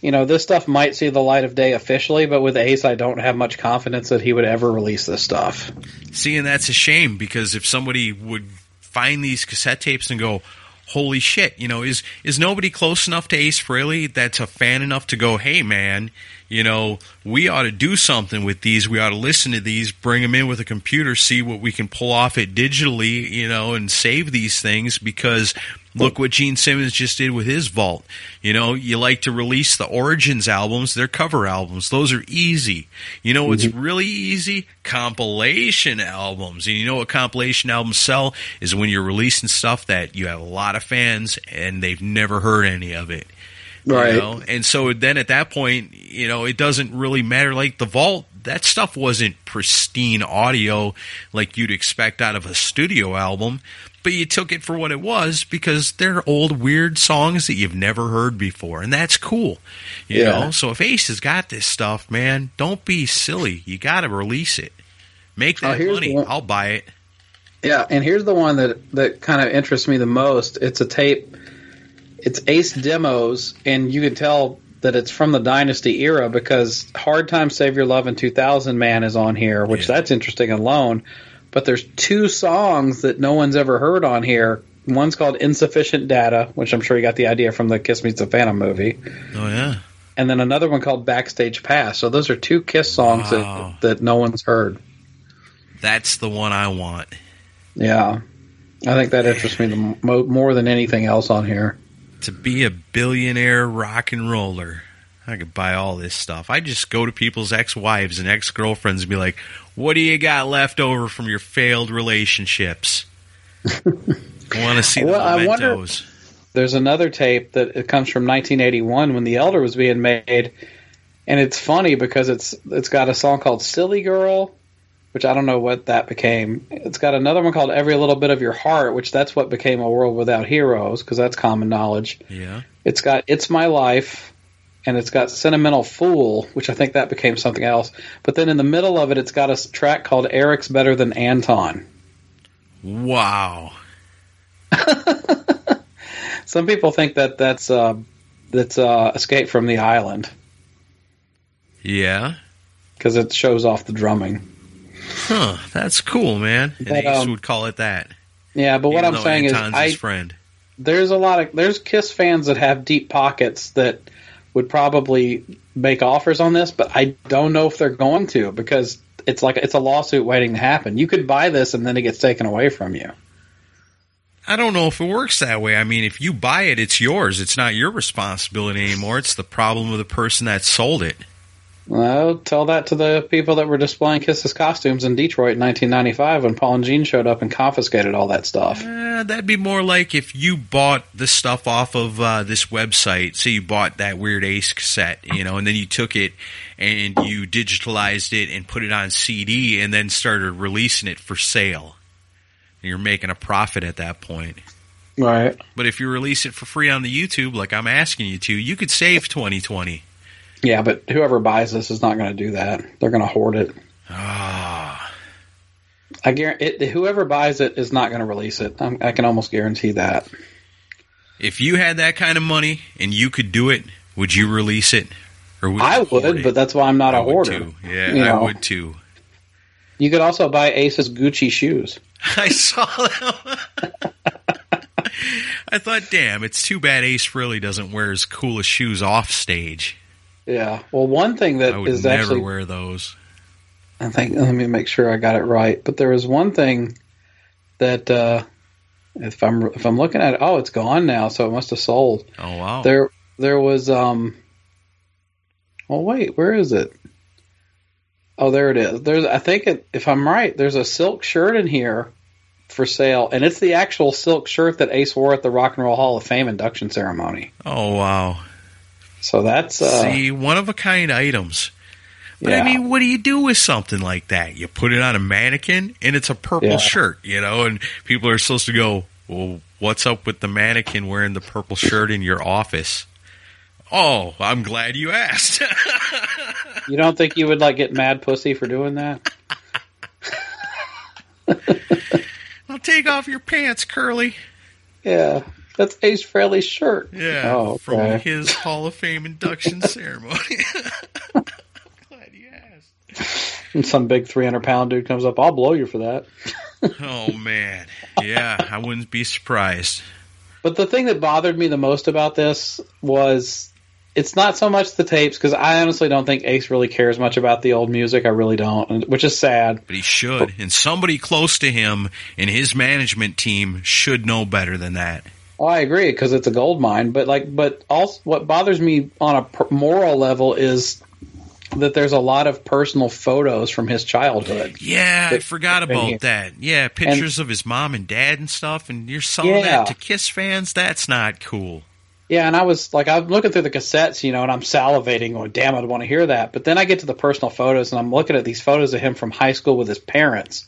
[SPEAKER 2] you know, this stuff might see the light of day officially, but with Ace, I don't have much confidence that he would ever release this stuff.
[SPEAKER 1] See, and that's a shame because if somebody would find these cassette tapes and go, "Holy shit!" You know, is is nobody close enough to Ace Frehley that's a fan enough to go, "Hey, man, you know, we ought to do something with these. We ought to listen to these, bring them in with a computer, see what we can pull off it digitally, you know, and save these things because." Look what Gene Simmons just did with his vault. You know, you like to release the Origins albums, they're cover albums. Those are easy. You know what's mm-hmm. really easy? Compilation albums. And you know what compilation albums sell is when you're releasing stuff that you have a lot of fans and they've never heard any of it. You
[SPEAKER 2] Right.
[SPEAKER 1] know? And so then at that point, you know, it doesn't really matter. Like the vault, that stuff wasn't pristine audio like you'd expect out of a studio album, but you took it for what it was because they're old weird songs that you've never heard before, and that's cool. You
[SPEAKER 2] Yeah.
[SPEAKER 1] know, so if Ace has got this stuff, man, don't be silly. You got to release it. Make
[SPEAKER 2] Oh,
[SPEAKER 1] that
[SPEAKER 2] here's
[SPEAKER 1] money. I'll buy it.
[SPEAKER 2] Yeah, and here's the one that that kind of interests me the most. It's a tape. It's Ace demos, and you can tell that it's from the Dynasty era because Hard Time Save Your Love in 2000 Man is on here, which
[SPEAKER 1] Yeah.
[SPEAKER 2] that's interesting alone. But there's two songs that no one's ever heard on here. One's called Insufficient Data, which I'm sure you got the idea from the Kiss Meets the Phantom movie.
[SPEAKER 1] Oh yeah.
[SPEAKER 2] And then another one called Backstage Pass. So those are two Kiss songs
[SPEAKER 1] Wow.
[SPEAKER 2] that, that no one's heard.
[SPEAKER 1] That's the one I want.
[SPEAKER 2] Yeah. I think that interests me the mo- more than anything else on here.
[SPEAKER 1] To be a billionaire rock and roller. I could buy all this stuff. I just go to people's ex-wives and ex-girlfriends and be like, "What do you got left over from your failed relationships?" I want to see the
[SPEAKER 2] Well, I wonder-
[SPEAKER 1] mementos.
[SPEAKER 2] there's another tape that it comes from 1981 when The Elder was being made, and it's funny because it's it's got a song called "Silly Girl," which I don't know what that became. It's got another one called "Every Little Bit of Your Heart," which that's what became "A World Without Heroes" because that's common knowledge.
[SPEAKER 1] Yeah.
[SPEAKER 2] It's got "It's My Life." And it's got "Sentimental Fool," which I think that became something else. But then in the middle of it, it's got a track called "Eric's Better Than Anton."
[SPEAKER 1] Wow. (laughs)
[SPEAKER 2] Some people think that that's uh, that's uh, "Escape from the Island."
[SPEAKER 1] Yeah.
[SPEAKER 2] because it shows off the drumming.
[SPEAKER 1] Huh. That's cool, man. And
[SPEAKER 2] But,
[SPEAKER 1] Ace
[SPEAKER 2] um,
[SPEAKER 1] would call it that.
[SPEAKER 2] Yeah, but what I'm saying
[SPEAKER 1] Anton's
[SPEAKER 2] is, I
[SPEAKER 1] friend.
[SPEAKER 2] there's a lot of there's Kiss fans that have deep pockets that would probably make offers on this, but I don't know if they're going to because it's like it's a lawsuit waiting to happen. You could buy this and then it gets taken away from you.
[SPEAKER 1] I don't know if it works that way. I mean, if you buy it, it's yours. It's not your responsibility anymore. It's the problem of the person that sold it.
[SPEAKER 2] Well, tell that to the people that were displaying Kiss's costumes in Detroit in 1995 when Paul and Gene showed up and confiscated all that stuff.
[SPEAKER 1] Uh, that'd be more like if you bought the stuff off of uh, this website. Say you bought that weird Ace cassette, you know, and then you took it and you digitalized it and put it on CD and then started releasing it for sale. You're making a profit at that point.
[SPEAKER 2] Right.
[SPEAKER 1] But if you release it for free on the YouTube, like I'm asking you to, you could save 2020.
[SPEAKER 2] Yeah, but whoever buys this is not going to do that. They're going to hoard it.
[SPEAKER 1] Ah,
[SPEAKER 2] I guarantee it, whoever buys it is not going to release it. I'm, I can almost guarantee that.
[SPEAKER 1] if you had that kind of money and you could do it, would you release it? Or would
[SPEAKER 2] I would,
[SPEAKER 1] it?
[SPEAKER 2] but that's why I'm not
[SPEAKER 1] I
[SPEAKER 2] a
[SPEAKER 1] would
[SPEAKER 2] hoarder.
[SPEAKER 1] too. Yeah,
[SPEAKER 2] You
[SPEAKER 1] I
[SPEAKER 2] know.
[SPEAKER 1] would too.
[SPEAKER 2] You could also buy Ace's Gucci shoes. (laughs)
[SPEAKER 1] I saw that. (laughs) I thought, damn, it's too bad Ace really doesn't wear his coolest shoes off stage.
[SPEAKER 2] Yeah. Well, one thing that
[SPEAKER 1] I would
[SPEAKER 2] is
[SPEAKER 1] never
[SPEAKER 2] actually,
[SPEAKER 1] wear those.
[SPEAKER 2] I think, let me make sure I got it right. But there was one thing that, uh, if I'm if I'm looking at it, oh, it's gone now, so it must have sold.
[SPEAKER 1] Oh wow!
[SPEAKER 2] There there was um. Oh wait, where is it? Oh, there it is. There's I think it, if I'm right, there's a silk shirt in here for sale, and it's the actual silk shirt that Ace wore at the Rock and Roll Hall of Fame induction ceremony.
[SPEAKER 1] oh wow!
[SPEAKER 2] So that's uh,
[SPEAKER 1] See, one of a kind items. But I mean, what do you do with something like that? You put it on a mannequin, and it's a purple
[SPEAKER 2] Yeah.
[SPEAKER 1] shirt, you know, and people are supposed to go, "Well, what's up with the mannequin wearing the purple shirt in your office?" Oh, I'm glad you asked. (laughs)
[SPEAKER 2] you don't think you would like get mad pussy for doing that? (laughs)
[SPEAKER 1] I'll take off your pants, Curly.
[SPEAKER 2] Yeah, that's Ace Frehley's shirt.
[SPEAKER 1] Yeah,
[SPEAKER 2] Oh,
[SPEAKER 1] from his Hall of Fame induction (laughs) ceremony. (laughs) Glad you asked.
[SPEAKER 2] And some big 300 pound dude comes up, I'll blow you for that. (laughs)
[SPEAKER 1] Oh man, yeah, I wouldn't be surprised.
[SPEAKER 2] But the thing that bothered me the most about this was it's not so much the tapes because I honestly don't think Ace really cares much about the old music. I really don't, which is sad.
[SPEAKER 1] But he should, and somebody close to him and his management team should know better than that.
[SPEAKER 2] Oh, I agree because it's a gold mine. But like, but also what bothers me on a moral level is that there's a lot of personal photos from his childhood.
[SPEAKER 1] Yeah, I forgot about
[SPEAKER 2] here.
[SPEAKER 1] that. Yeah, pictures of his mom and dad and stuff, and you're selling
[SPEAKER 2] Yeah.
[SPEAKER 1] that to Kiss fans. That's not cool.
[SPEAKER 2] Yeah, and I was like, I'm looking through the cassettes, you know, and I'm salivating, going, "Damn, I'd want to hear that." But then I get to the personal photos, and I'm looking at these photos of him from high school with his parents,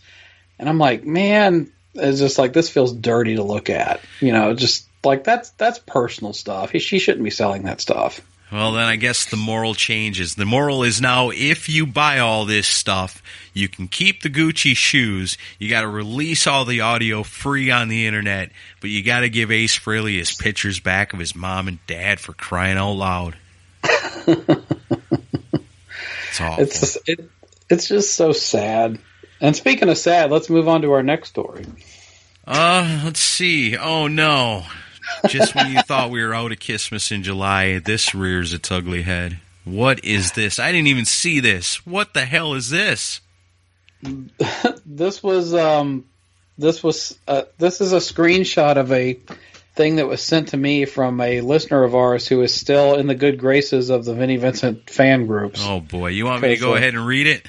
[SPEAKER 2] and I'm like, man, it's just like this feels dirty to look at, you know, just like that's that's personal stuff. He, she shouldn't be selling that stuff.
[SPEAKER 1] Well, then I guess the moral changes. The moral is now if you buy all this stuff, you can keep the Gucci shoes. You got to release all the audio free on the internet, but you got to give Ace Frehley his pictures back of his mom and dad for crying out loud. (laughs) It's awful.
[SPEAKER 2] It's just, it, it's just so sad. And speaking of sad, let's move on to our next story.
[SPEAKER 1] Uh, let's see. Oh no. Just when you (laughs) thought we were out of Christmas in July, this rears its ugly head. What is this? I didn't even see this. What the hell is this? (laughs)
[SPEAKER 2] This was um, this was uh, this is a screenshot of a thing that was sent to me from a listener of ours who is still in the good graces of the Vinnie Vincent fan groups.
[SPEAKER 1] Oh boy, you want me to go ahead and read it?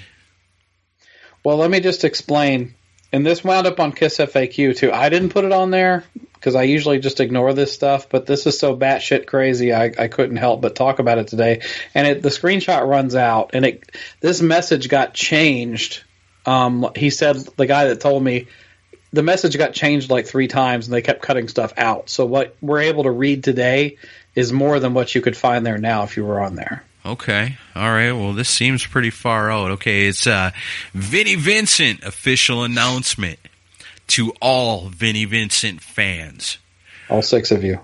[SPEAKER 2] Well, let me just explain. And this wound up on Kiss FAQ too. I didn't put it on there because I usually just ignore this stuff, but this is so batshit crazy. I, I couldn't help but talk about it today. And it, the screenshot runs out, and it this message got changed. Um, he said the guy that told me the message got changed like three times, and they kept cutting stuff out. So what we're able to read today is more than what you could find there now if you were on there.
[SPEAKER 1] Okay. All right. Well, this seems pretty far out. Okay. It's uh, Vinnie Vincent official announcement to all Vinnie Vincent fans.
[SPEAKER 2] All six of you.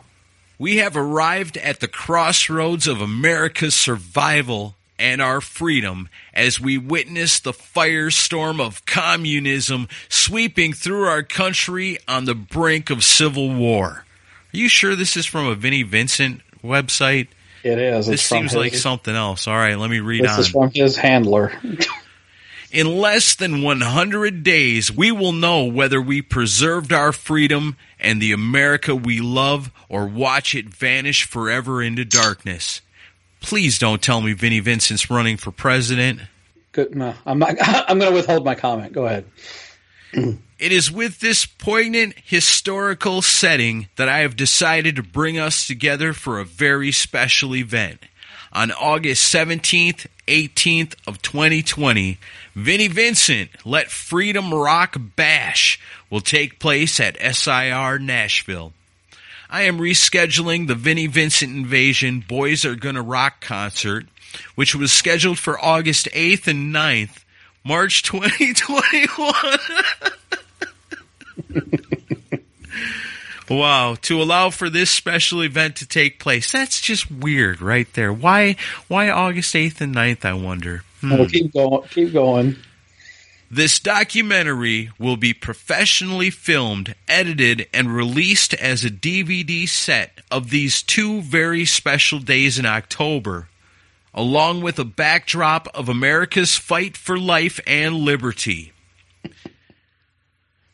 [SPEAKER 1] We have arrived at the crossroads of America's survival and our freedom as we witness the firestorm of communism sweeping through our country on the brink of civil war. Are you sure this is from a Vinnie Vincent website?
[SPEAKER 2] It is.
[SPEAKER 1] This
[SPEAKER 2] It's from
[SPEAKER 1] seems like something else. All right, let me read
[SPEAKER 2] This
[SPEAKER 1] on.
[SPEAKER 2] is from his handler. (laughs)
[SPEAKER 1] In less than 100 days, we will know whether we preserved our freedom and the America we love or watch it vanish forever into darkness. Please don't tell me Vinnie Vincent's running for president.
[SPEAKER 2] Good. No, I'm not. (laughs) I'm going to withhold my comment. Go ahead. (clears throat)
[SPEAKER 1] It is with this poignant historical setting that I have decided to bring us together for a very special event. On August 17th, 18th of 2020, Vinnie Vincent Let Freedom Rock Bash will take place at SIR Nashville. I am rescheduling the Vinnie Vincent Invasion Boys Are Gonna Rock concert, which was scheduled for August 8th and 9th, March 2021. (laughs) (laughs) Wow, to allow for this special event to take place. That's just weird right there. Why why August 8th and 9th, I wonder. Hmm.
[SPEAKER 2] Keep going. Keep going.
[SPEAKER 1] This documentary will be professionally filmed, edited, and released as a DVD set of these two very special days in October, along with a backdrop of America's fight for life and liberty.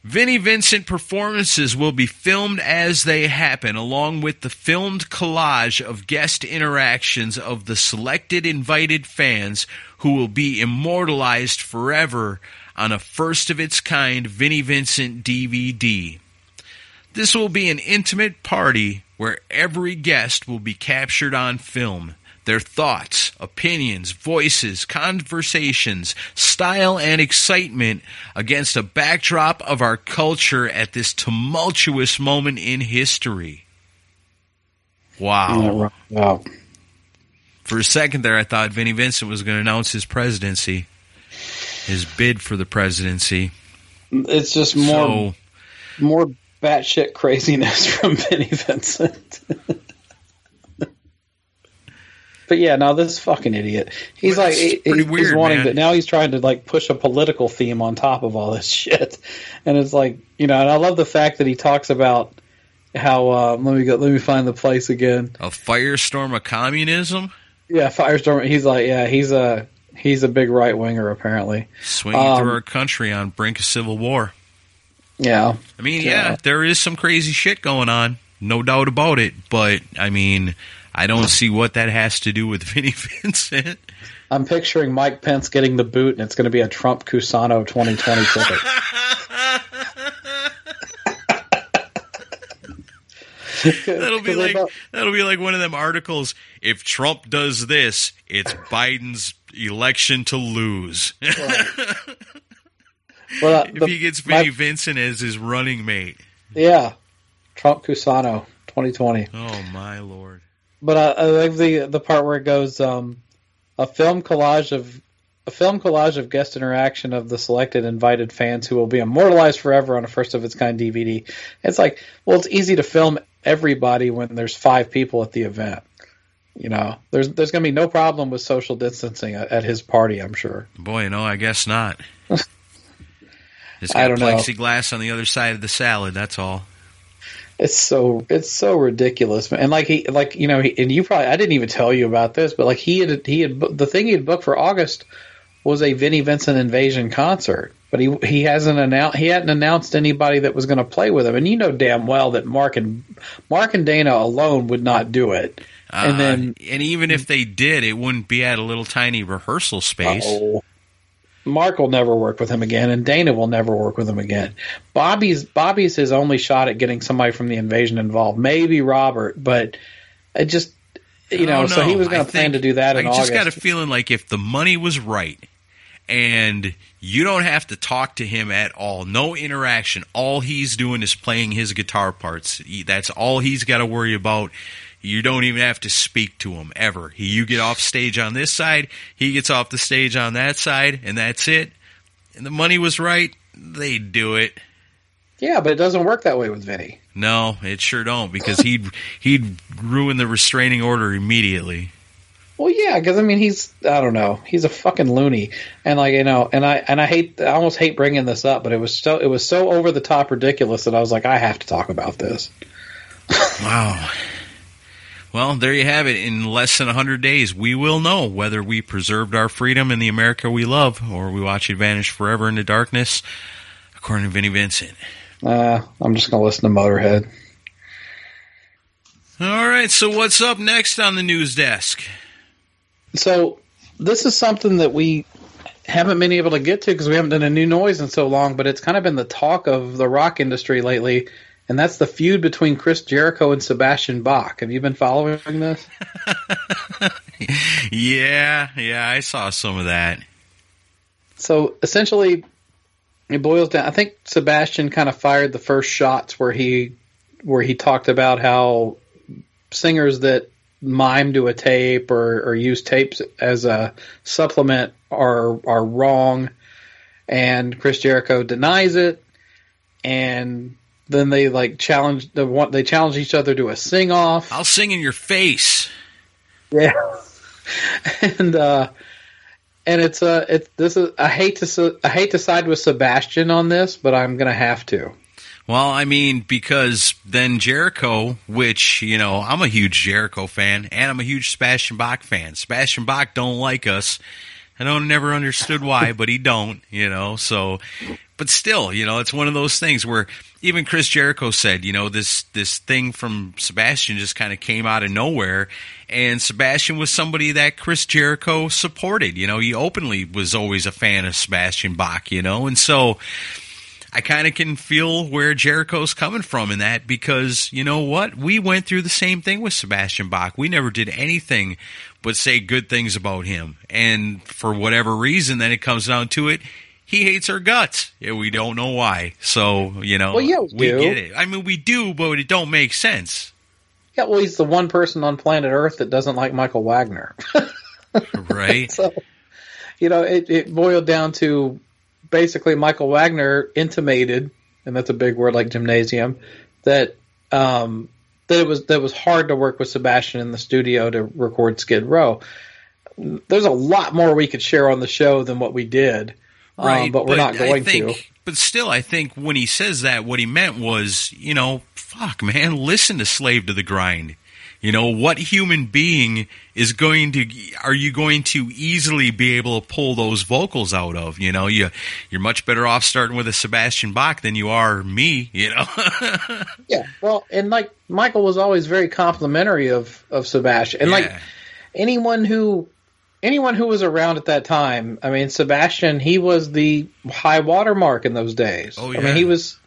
[SPEAKER 1] Vinnie Vincent performances will be filmed as they happen, along with the filmed collage of guest interactions of the selected invited fans who will be immortalized forever on a first of its kind Vinnie Vincent DVD. This will be an intimate party where every guest will be captured on film. Their thoughts, opinions, voices, conversations, style, and excitement against a backdrop of our culture at this tumultuous moment in history. Wow.
[SPEAKER 2] Wow.
[SPEAKER 1] For a second there, I thought Vinnie Vincent was going to announce his presidency, his bid for the presidency.
[SPEAKER 2] It's just more
[SPEAKER 1] So,
[SPEAKER 2] more batshit craziness (laughs) from Vinnie Vincent. But yeah, no, this fucking idiot. He's like, he- he's
[SPEAKER 1] weird,
[SPEAKER 2] wanting
[SPEAKER 1] man.
[SPEAKER 2] to. Now he's trying to like push a political theme on top of all this (laughs) shit, and it's like, you know, and I love the fact that he talks about how. Uh, let me go. Let me find the place again.
[SPEAKER 1] a firestorm of communism
[SPEAKER 2] Yeah, Firestorm. He's like, yeah, he's a he's a big right winger apparently.
[SPEAKER 1] swinging
[SPEAKER 2] Um,
[SPEAKER 1] through our country on brink of civil war.
[SPEAKER 2] Yeah,
[SPEAKER 1] I mean,
[SPEAKER 2] Yeah.
[SPEAKER 1] yeah, there is some crazy shit going on, no doubt about it. But I mean, I don't see what that has to do with (laughs) Vinnie Vincent.
[SPEAKER 2] I'm picturing Mike Pence getting the boot, and it's going to be a Trump Cusano 2020 ticket. (laughs)
[SPEAKER 1] That'll be like
[SPEAKER 2] thought-
[SPEAKER 1] that'll be like one of them articles. If Trump does this, it's Biden's election to lose.
[SPEAKER 2] well, uh, (laughs)
[SPEAKER 1] if
[SPEAKER 2] the-
[SPEAKER 1] he gets
[SPEAKER 2] my-
[SPEAKER 1] Vinnie Vincent as his running mate.
[SPEAKER 2] yeah, Trump Cusano 2020.
[SPEAKER 1] Oh my lord!
[SPEAKER 2] But uh, I like the the part where it goes um, a film collage of a film collage of guest interaction of the selected invited fans who will be immortalized forever on a first of its kind DVD. It's like, well, it's easy to film everybody when there's five people at the event. You know, there's there's going to be no problem with social distancing at, at his party. I'm sure.
[SPEAKER 1] Boy, no, I guess not. (laughs) It's
[SPEAKER 2] I
[SPEAKER 1] got
[SPEAKER 2] don't know.
[SPEAKER 1] plexiglass on the other side of the salad. That's all.
[SPEAKER 2] It's so it's so ridiculous, man. And like he like you know, he, and you probably I didn't even tell you about this, but like he had he had the thing he had booked for August was a Vinnie Vincent Invasion concert, but he he hasn't announced he hadn't announced anybody that was going to play with him, and you know damn well that Mark and Mark and Dana alone would not do it. And
[SPEAKER 1] Uh,
[SPEAKER 2] then
[SPEAKER 1] and even if they did, it wouldn't be at a little tiny rehearsal space.
[SPEAKER 2] Oh. Mark will never work with him again, and Dana will never work with him again. Bobby's Bobby's his only shot at getting somebody from the invasion involved. Maybe Robert, but it just you know.
[SPEAKER 1] Don't
[SPEAKER 2] So he was going to plan to do that
[SPEAKER 1] I just
[SPEAKER 2] August.
[SPEAKER 1] got a feeling like if the money was right and you don't have to talk to him at all, no interaction, all he's doing is playing his guitar parts. That's all he's got to worry about. You don't even have to speak to him ever. He, you get off stage on this side, he gets off the stage on that side, and that's it. And the money was right, they'd do it.
[SPEAKER 2] yeah, but it doesn't work that way with Vinnie.
[SPEAKER 1] No, it sure don't because he'd he'd ruin the restraining order immediately.
[SPEAKER 2] Well, yeah, because I mean, he's I don't know, he's a fucking loony, and like you know, and I and I hate, I almost hate bringing this up, but it was so it was so over the top ridiculous that I was like, I have to talk about this.
[SPEAKER 1] Wow. (laughs) Well, there you have it. In less than 100 days, we will know whether we preserved our freedom in the America we love or we watch it vanish forever into darkness, according to Vinnie Vincent.
[SPEAKER 2] Uh, I'm just gonna listen to Motorhead.
[SPEAKER 1] All right, so what's up next on the news desk?
[SPEAKER 2] So this is something that we haven't been able to get to because we haven't done a new noise in so long, but it's kind of been the talk of the rock industry lately, and that's the feud between Chris Jericho and Sebastian Bach. Have you been following this? (laughs)
[SPEAKER 1] Yeah, yeah, I saw some of that.
[SPEAKER 2] So essentially, it boils down. I think Sebastian kind of fired the first shots where he where he talked about how singers that mime to a tape or, or use tapes as a supplement are are wrong, and Chris Jericho denies it, and then they like challenge the one they challenge each other to a sing off.
[SPEAKER 1] I'll sing in your face.
[SPEAKER 2] Yeah. (laughs) and uh and it's uh it's this is I hate to I hate to side with Sebastian on this, but I'm going to have to.
[SPEAKER 1] Well, I mean, because then Jericho, which, you know, I'm a huge Jericho fan and I'm a huge Sebastian Bach fan. Sebastian Bach don't like us. I don't never understood why, but he don't, you know, so but still, you know, it's one of those things where even Chris Jericho said, you know, this this thing from Sebastian just kind of came out of nowhere and Sebastian was somebody that Chris Jericho supported, you know, he openly was always a fan of Sebastian Bach, you know, and so I kind of can feel where Jericho's coming from in that because you know what? We went through the same thing with Sebastian Bach. We never did anything but say good things about him. And for whatever reason, then it comes down to it, he hates our guts. Yeah, we don't know why. So, you know,
[SPEAKER 2] Well, yeah, we
[SPEAKER 1] we get it. I mean, we do, but it don't make sense.
[SPEAKER 2] Yeah, well, he's the one person on planet Earth that doesn't like Michael Wagener. (laughs)
[SPEAKER 1] Right?
[SPEAKER 2] so, you know, it, it boiled down to basically Michael Wagener intimated, and that's a big word like gymnasium, that um, that it was that it was hard to work with Sebastian in the studio to record Skid Row. There's a lot more we could share on the show than what we did, um,
[SPEAKER 1] right.
[SPEAKER 2] but we're not going
[SPEAKER 1] think,
[SPEAKER 2] to.
[SPEAKER 1] But still, I think when he says that, what he meant was, you know, fuck, man, listen to Slave to the Grind. You know, what human being is going to, are you going to easily be able to pull those vocals out of? You know, you, you're much better off starting with a Sebastian Bach than you are me, you know? (laughs)
[SPEAKER 2] Yeah, well, and like Michael was always very complimentary of of Sebastian, and like anyone who anyone who was around at that time, I mean, Sebastian, he was the high watermark in those days.
[SPEAKER 1] Oh,
[SPEAKER 2] I mean, he was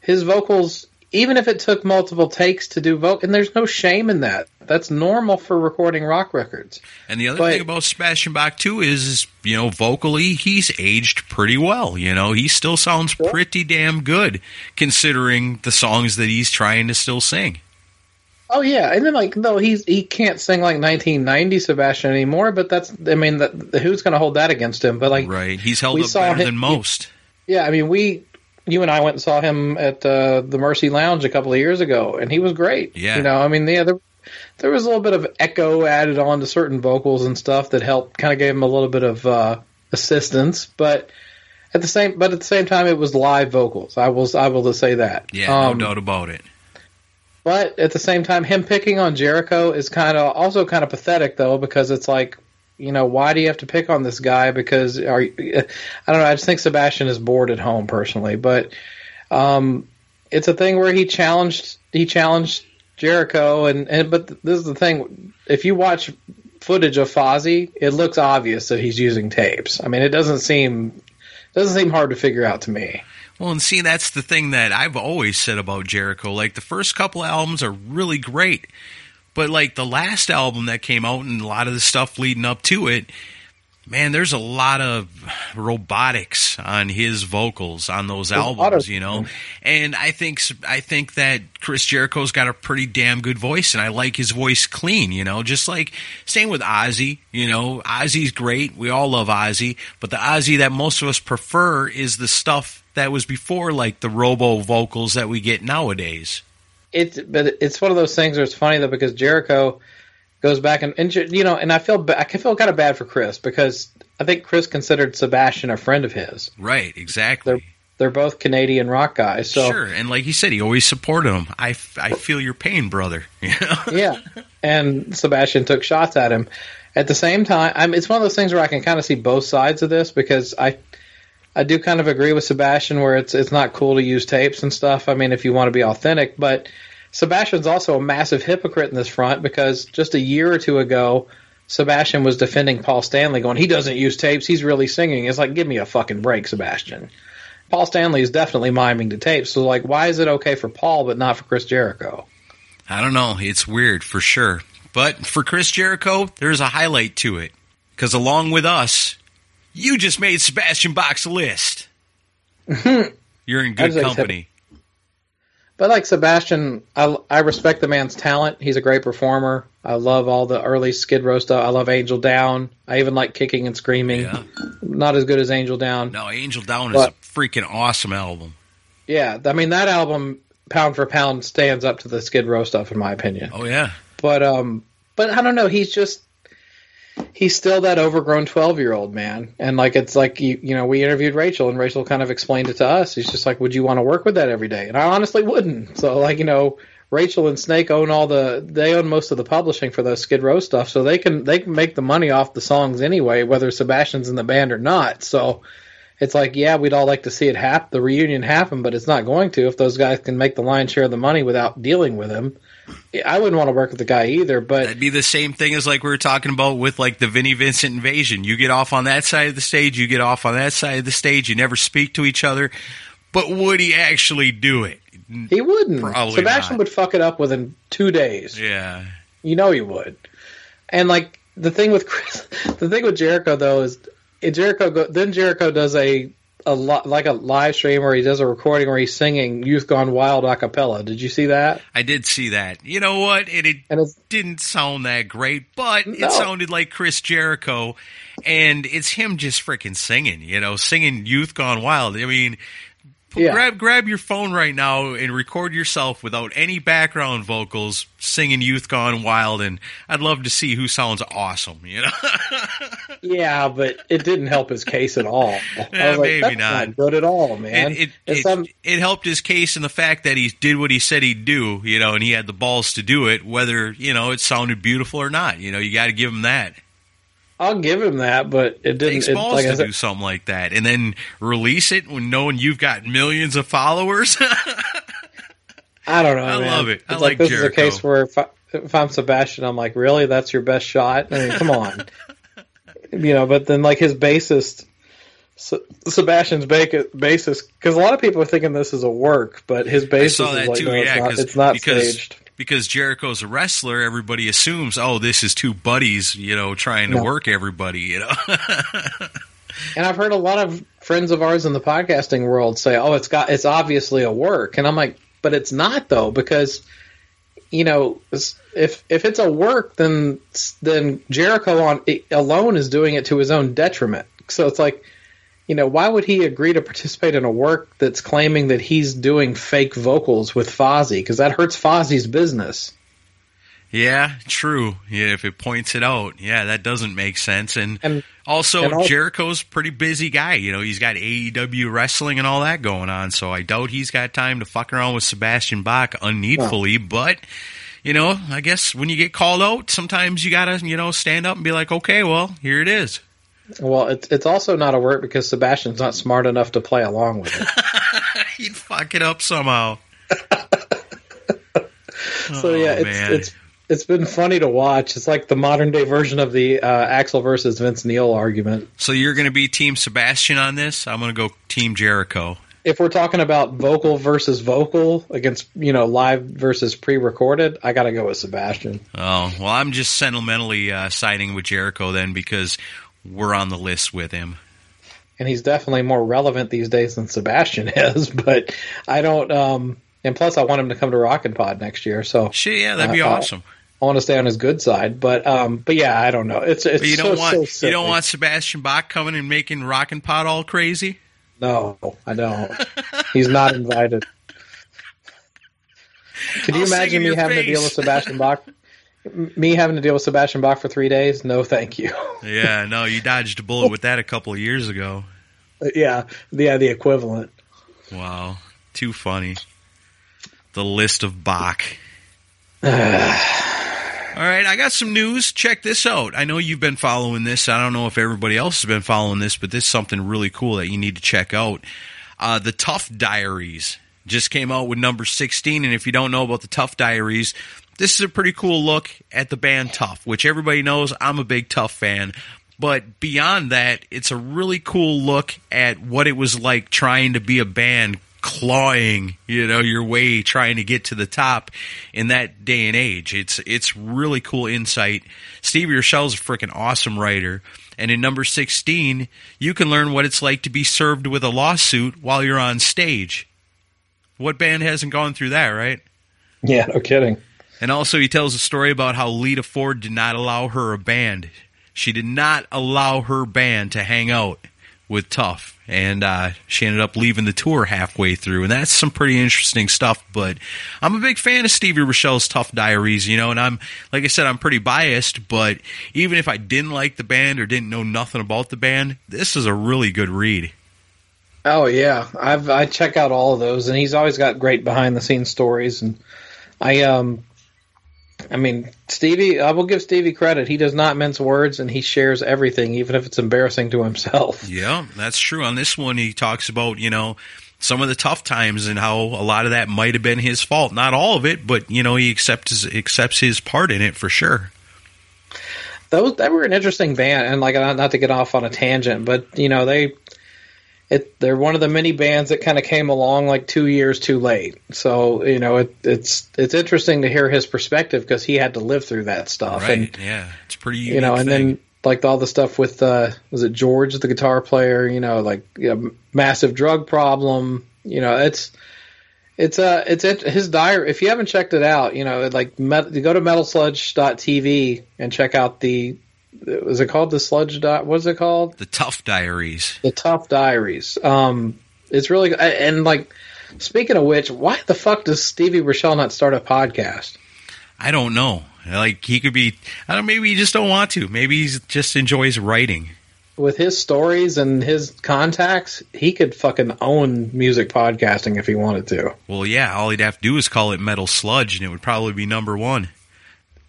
[SPEAKER 2] his vocals. Even if it took multiple takes to do vocal, and there's no shame in that. That's normal for recording rock records.
[SPEAKER 1] And the other
[SPEAKER 2] But-
[SPEAKER 1] thing about Sebastian Bach too is, is, you know, vocally he's aged pretty well. You know, he still sounds pretty damn good considering the songs that he's trying to still sing.
[SPEAKER 2] Oh yeah, and then like no, he's he can't sing like 1990 Sebastian anymore. But that's I mean, that, who's going to hold that against him? But like,
[SPEAKER 1] Right, he's held up better
[SPEAKER 2] him-
[SPEAKER 1] than most.
[SPEAKER 2] Yeah, I mean, we, you and I went and saw him at uh, the Mercy Lounge a couple of years ago, and he was great.
[SPEAKER 1] Yeah.
[SPEAKER 2] you know, I mean, yeah, there, there was a little bit of echo added on to certain vocals and stuff that helped kind of gave him a little bit of uh, assistance, but at the same but at the same time it was live vocals. I was I will say that.
[SPEAKER 1] Yeah,
[SPEAKER 2] Um,
[SPEAKER 1] no doubt about it.
[SPEAKER 2] But at the same time, him picking on Jericho is kind of also kind of pathetic though because it's like. You know why do you have to pick on this guy? Because are you, I don't know. I just think Sebastian is bored at home personally, but um, it's a thing where he challenged he challenged Jericho, and, and but this is the thing: if you watch footage of Fozzy, it looks obvious that he's using tapes. I mean, it doesn't seem doesn't seem hard to figure out to me.
[SPEAKER 1] Well, and see, that's the thing that I've always said about Jericho. Like, the first couple albums are really great. But, like, the last album that came out and a lot of the stuff leading up to it, man, there's a lot of robotics on his vocals on those
[SPEAKER 2] There's
[SPEAKER 1] albums, you know. And I think I think that Chris Jericho's got a pretty damn good voice, and I like his voice clean, you know. Just like same with Ozzy, you know. Ozzy's great. We all love Ozzy, but the Ozzy that most of us prefer is the stuff that was before, like the robo vocals that we get nowadays.
[SPEAKER 2] It's but it's one of those things where it's funny though because Jericho goes back and, and you know, and I feel I can feel kind of bad for Chris because I think Chris considered Sebastian a friend of his.
[SPEAKER 1] Right, exactly.
[SPEAKER 2] They're they're both Canadian rock guys, so
[SPEAKER 1] sure, and like he said, he always supported him. I, I feel your pain, brother. You (laughs) know?
[SPEAKER 2] yeah. And Sebastian took shots at him. At the same time, I'm, it's one of those things where I can kind of see both sides of this because I I do kind of agree with Sebastian where it's it's not cool to use tapes and stuff. I mean, if you want to be authentic, but Sebastian's also a massive hypocrite in this front because just a year or two ago, Sebastian was defending Paul Stanley, going, "He doesn't use tapes. He's really singing." It's like, give me a fucking break, Sebastian. Paul Stanley is definitely miming to tapes. So, like, why is it okay for Paul but not for Chris Jericho?
[SPEAKER 1] I don't know. It's weird for sure. But for Chris Jericho, there's a highlight to it. Because along with us, you just made Sebastian Bach's list. (laughs) You're in good company.
[SPEAKER 2] But like Sebastian, I, I respect the man's talent. He's a great performer. I love all the early Skid Row stuff. I love Angel Down. I even like Kicking and Screaming.
[SPEAKER 1] Yeah.
[SPEAKER 2] Not as good as Angel Down.
[SPEAKER 1] No, Angel Down is a freaking awesome album.
[SPEAKER 2] Yeah, I mean that album, pound for pound, stands up to the Skid Row stuff in my opinion.
[SPEAKER 1] Oh, yeah.
[SPEAKER 2] But um, but I don't know. He's just he's still that overgrown twelve year old man, and like it's like you you know we interviewed Rachel, and Rachel kind of explained it to us. He's just like, would you want to work with that every day? And I honestly wouldn't. So like you know. Rachel and Snake own all the they own most of the publishing for those Skid Row stuff, so they can they can make the money off the songs anyway, whether Sebastian's in the band or not. So it's like, yeah, we'd all like to see it happen, the reunion happen, but it's not going to if those guys can make the lion's share of the money without dealing with him. I wouldn't want to work with the guy either, but
[SPEAKER 1] That'd be the same thing as like we were talking about with like the Vinnie Vincent invasion. You get off on that side of the stage, you get off on that side of the stage, you never speak to each other. But would he actually do it?
[SPEAKER 2] he wouldn't.
[SPEAKER 1] Probably
[SPEAKER 2] Sebastian
[SPEAKER 1] not.
[SPEAKER 2] would fuck it up within two days.
[SPEAKER 1] Yeah.
[SPEAKER 2] You know he would. And like the thing with Chris, (laughs) the thing with Jericho though is in Jericho go, then Jericho does a a lot like a live stream where he does a recording where he's singing "Youth Gone Wild" a cappella. Did you see that?
[SPEAKER 1] I did see that. You know what? It, it
[SPEAKER 2] And
[SPEAKER 1] didn't sound that great, but
[SPEAKER 2] No.
[SPEAKER 1] it sounded like Chris Jericho, and it's him just freaking singing. You know, singing "Youth Gone Wild." I mean,
[SPEAKER 2] Yeah.
[SPEAKER 1] grab grab your phone right now and record yourself without any background vocals singing "Youth Gone Wild," and I'd love to see who sounds awesome. You know, (laughs)
[SPEAKER 2] yeah, but it didn't help his case at all. (laughs) I
[SPEAKER 1] Yeah,
[SPEAKER 2] like,
[SPEAKER 1] maybe not.
[SPEAKER 2] not good at all, man.
[SPEAKER 1] it it, it, it helped his case in the fact that he did what he said he'd do. You know, and he had the balls to do it, whether you know it sounded beautiful or not. You know, you got to give him that.
[SPEAKER 2] I'll give him that, but it didn't.
[SPEAKER 1] takes
[SPEAKER 2] It,
[SPEAKER 1] balls
[SPEAKER 2] like
[SPEAKER 1] to do something like that and then release it when knowing you've got millions of followers. (laughs)
[SPEAKER 2] I don't know.
[SPEAKER 1] I
[SPEAKER 2] man.
[SPEAKER 1] love it. I
[SPEAKER 2] It's
[SPEAKER 1] like
[SPEAKER 2] this is a case where if, I, if I'm Sebastian, I'm like, really, that's your best shot? I mean, come on, (laughs) you know. But then like his bassist, Sebastian's bassist, because a lot of people are thinking this is a work, but his bassist is like,
[SPEAKER 1] too.
[SPEAKER 2] no,
[SPEAKER 1] yeah,
[SPEAKER 2] it's not. It's not
[SPEAKER 1] because
[SPEAKER 2] staged.
[SPEAKER 1] because Jericho's a wrestler. Everybody assumes, oh, this is two buddies, you know, trying to
[SPEAKER 2] No.
[SPEAKER 1] work everybody. You know, (laughs)
[SPEAKER 2] And I've heard a lot of friends of ours in the podcasting world say, "Oh, it's got it's obviously a work," and I'm like, "But it's not though, because you know, if if it's a work, then then Jericho on alone is doing it to his own detriment. So it's like, you know, why would he agree to participate in a work that's claiming that he's doing fake vocals with Fozzy? Because that hurts Fozzy's business.
[SPEAKER 1] Yeah, true. Yeah, if it points it out, yeah, that doesn't make sense. And,
[SPEAKER 2] And-
[SPEAKER 1] also,
[SPEAKER 2] and
[SPEAKER 1] Jericho's a pretty busy guy. You know, he's got AEW wrestling and all that going on. So I doubt he's got time to fuck around with Sebastian Bach unneedfully. But you know, I guess when you get called out, sometimes you gotta you know stand up and be like, okay, well, here it is.
[SPEAKER 2] Well, it's it's also not a work because Sebastian's not smart enough to play along with it. (laughs)
[SPEAKER 1] He'd fuck it up somehow. (laughs)
[SPEAKER 2] so yeah,
[SPEAKER 1] Oh,
[SPEAKER 2] it's
[SPEAKER 1] man.
[SPEAKER 2] it's it's been funny to watch. It's like the modern day version of the uh, Axl versus Vince Neil argument.
[SPEAKER 1] So you're going to be Team Sebastian on this? I'm going to go Team Jericho.
[SPEAKER 2] If we're talking about vocal versus vocal against you know live versus pre-recorded, I got to go with Sebastian.
[SPEAKER 1] Oh well, I'm just sentimentally uh, siding with Jericho then because we're on the list with him.
[SPEAKER 2] and he's definitely more relevant these days than Sebastian (laughs) is. But I don't. Um, and plus, I want him to come to Rockin' Pod next year, so
[SPEAKER 1] Shit, yeah, that'd be
[SPEAKER 2] uh,
[SPEAKER 1] awesome.
[SPEAKER 2] I want to stay on his good side. But um, but yeah, I don't know. It's it's
[SPEAKER 1] But you don't want
[SPEAKER 2] so
[SPEAKER 1] you don't want Sebastian Bach coming and making Rockin' Pod all crazy.
[SPEAKER 2] No, I don't. He's not invited. (laughs) Could you
[SPEAKER 1] I'll
[SPEAKER 2] imagine me having to deal with Sebastian Bach? Me having to deal with Sebastian Bach for three days? No, thank you.
[SPEAKER 1] Yeah, no, you dodged a bullet with that a couple of years ago. (laughs)
[SPEAKER 2] yeah, yeah, the equivalent.
[SPEAKER 1] Wow, too funny. The list of Bach. (sighs) (sighs) (sighs) All right, I got some news. Check this out. I know you've been following this. I don't know if everybody else has been following this, but this is something really cool that you need to check out. Uh, the Tuff Diaries just came out with number 16, and if you don't know about the Tuff Diaries, this is a pretty cool look at the band Tuff, which everybody knows I'm a big Tuff fan. But beyond that, it's a really cool look at what it was like trying to be a band clawing, you know, your way trying to get to the top in that day and age. It's it's really cool insight. Stevie Rachelle's a freaking awesome writer. And in number 16, you can learn what it's like to be served with a lawsuit while you're on stage. What band hasn't gone through that, right?
[SPEAKER 2] Yeah, no kidding.
[SPEAKER 1] And also, he tells a story about how Lita Ford did not allow her a band. She did not allow her band to hang out with Tuff. And uh, she ended up leaving the tour halfway through. And that's some pretty interesting stuff. But I'm a big fan of Stevie Rachelle's Tuff Diaries, you know. And I'm, like I said, I'm pretty biased. But even if I didn't like the band or didn't know nothing about the band, this is a really good read.
[SPEAKER 2] Oh yeah, I've I check out all of those, and he's always got great behind the scenes stories. And I um, I mean Stevie, I will give Stevie credit. He does not mince words, and he shares everything, even if it's embarrassing to himself.
[SPEAKER 1] Yeah, that's true. On this one, he talks about, you know, some of the tough times and how a lot of that might have been his fault. Not all of it, but, you know, he accepts, accepts his part in it for sure.
[SPEAKER 2] Those that were an interesting band, and like not to get off on a tangent, but you know they. It, they're one of the many bands that kind of came along like two years too late. So you know it, it's it's interesting to hear his perspective because he had to live through that stuff.
[SPEAKER 1] Right.
[SPEAKER 2] And
[SPEAKER 1] yeah. It's pretty
[SPEAKER 2] you know, and
[SPEAKER 1] thing.
[SPEAKER 2] then like all the stuff with uh, was it George, the guitar player? You know, like you know, massive drug problem. You know, it's it's uh it's it, his diary. If you haven't checked it out, you know, like met, go to metalsludge.tv and check out the was it called the sludge dot? What's it called?
[SPEAKER 1] the Tuff Diaries.
[SPEAKER 2] The Tuff Diaries. Um, it's really and like speaking of which, why the fuck does Stevie Rachelle not start a podcast?
[SPEAKER 1] I don't know. Like, he could be, I don't maybe he just don't want to. Maybe he just enjoys writing.
[SPEAKER 2] with his stories and his contacts, he could fucking own music podcasting if he wanted to.
[SPEAKER 1] Well, yeah, all he'd have to do is call it Metal Sludge, and it would probably be number one.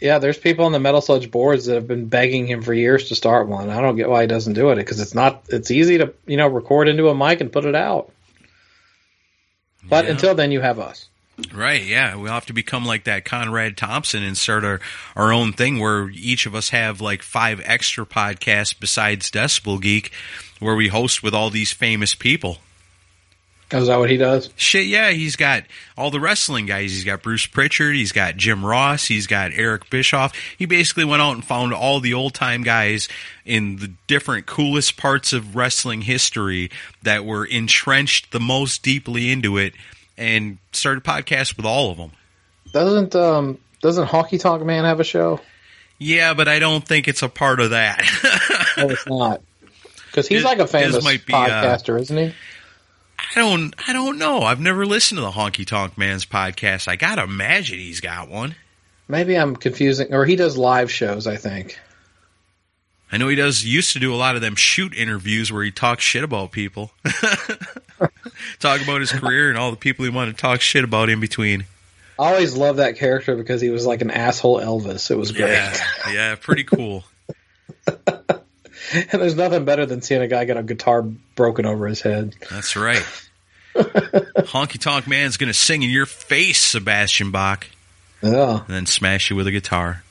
[SPEAKER 2] Yeah, there's people on the Metal Sludge boards that have been begging him for years to start one. I don't get why he doesn't do it because it's not. It's easy to you know record into a mic and put it out. But
[SPEAKER 1] Yeah.
[SPEAKER 2] until then, you have us.
[SPEAKER 1] Right, yeah. We'll have to become like that Conrad Thompson and start our, our own thing where each of us have like five extra podcasts besides Decibel Geek where we host with all these famous people.
[SPEAKER 2] Is that what he does?
[SPEAKER 1] Shit, yeah, he's got all the wrestling guys. He's got Bruce Prichard, he's got Jim Ross, he's got Eric Bischoff. He basically went out and found all the old time guys in the different coolest parts of wrestling history that were entrenched the most deeply into it and started a podcast with all of them.
[SPEAKER 2] Doesn't um doesn't Honky Tonk Man have a show?
[SPEAKER 1] Yeah, but I don't think it's a part of that.
[SPEAKER 2] No, it's not. Because he's
[SPEAKER 1] His-
[SPEAKER 2] like a
[SPEAKER 1] his
[SPEAKER 2] famous
[SPEAKER 1] might be, uh,
[SPEAKER 2] podcaster, isn't he?
[SPEAKER 1] I don't I don't know. I've never listened to the Honky Tonk Man's podcast. I gotta imagine he's got one.
[SPEAKER 2] maybe I'm confusing, or he does live shows. I think.
[SPEAKER 1] I know he does used to do a lot of them shoot interviews where he talks shit about people. (laughs) talk about his career and all the people he wanted to talk shit about in between.
[SPEAKER 2] I always loved that character because he was like an asshole Elvis. It was great.
[SPEAKER 1] Yeah, yeah, pretty cool. (laughs)
[SPEAKER 2] and (laughs) there's nothing better than seeing a guy get a guitar broken over his head.
[SPEAKER 1] That's right. (laughs) Honky Tonk Man's going to sing in your face, Sebastian Bach,
[SPEAKER 2] Yeah.
[SPEAKER 1] and then smash you with a guitar.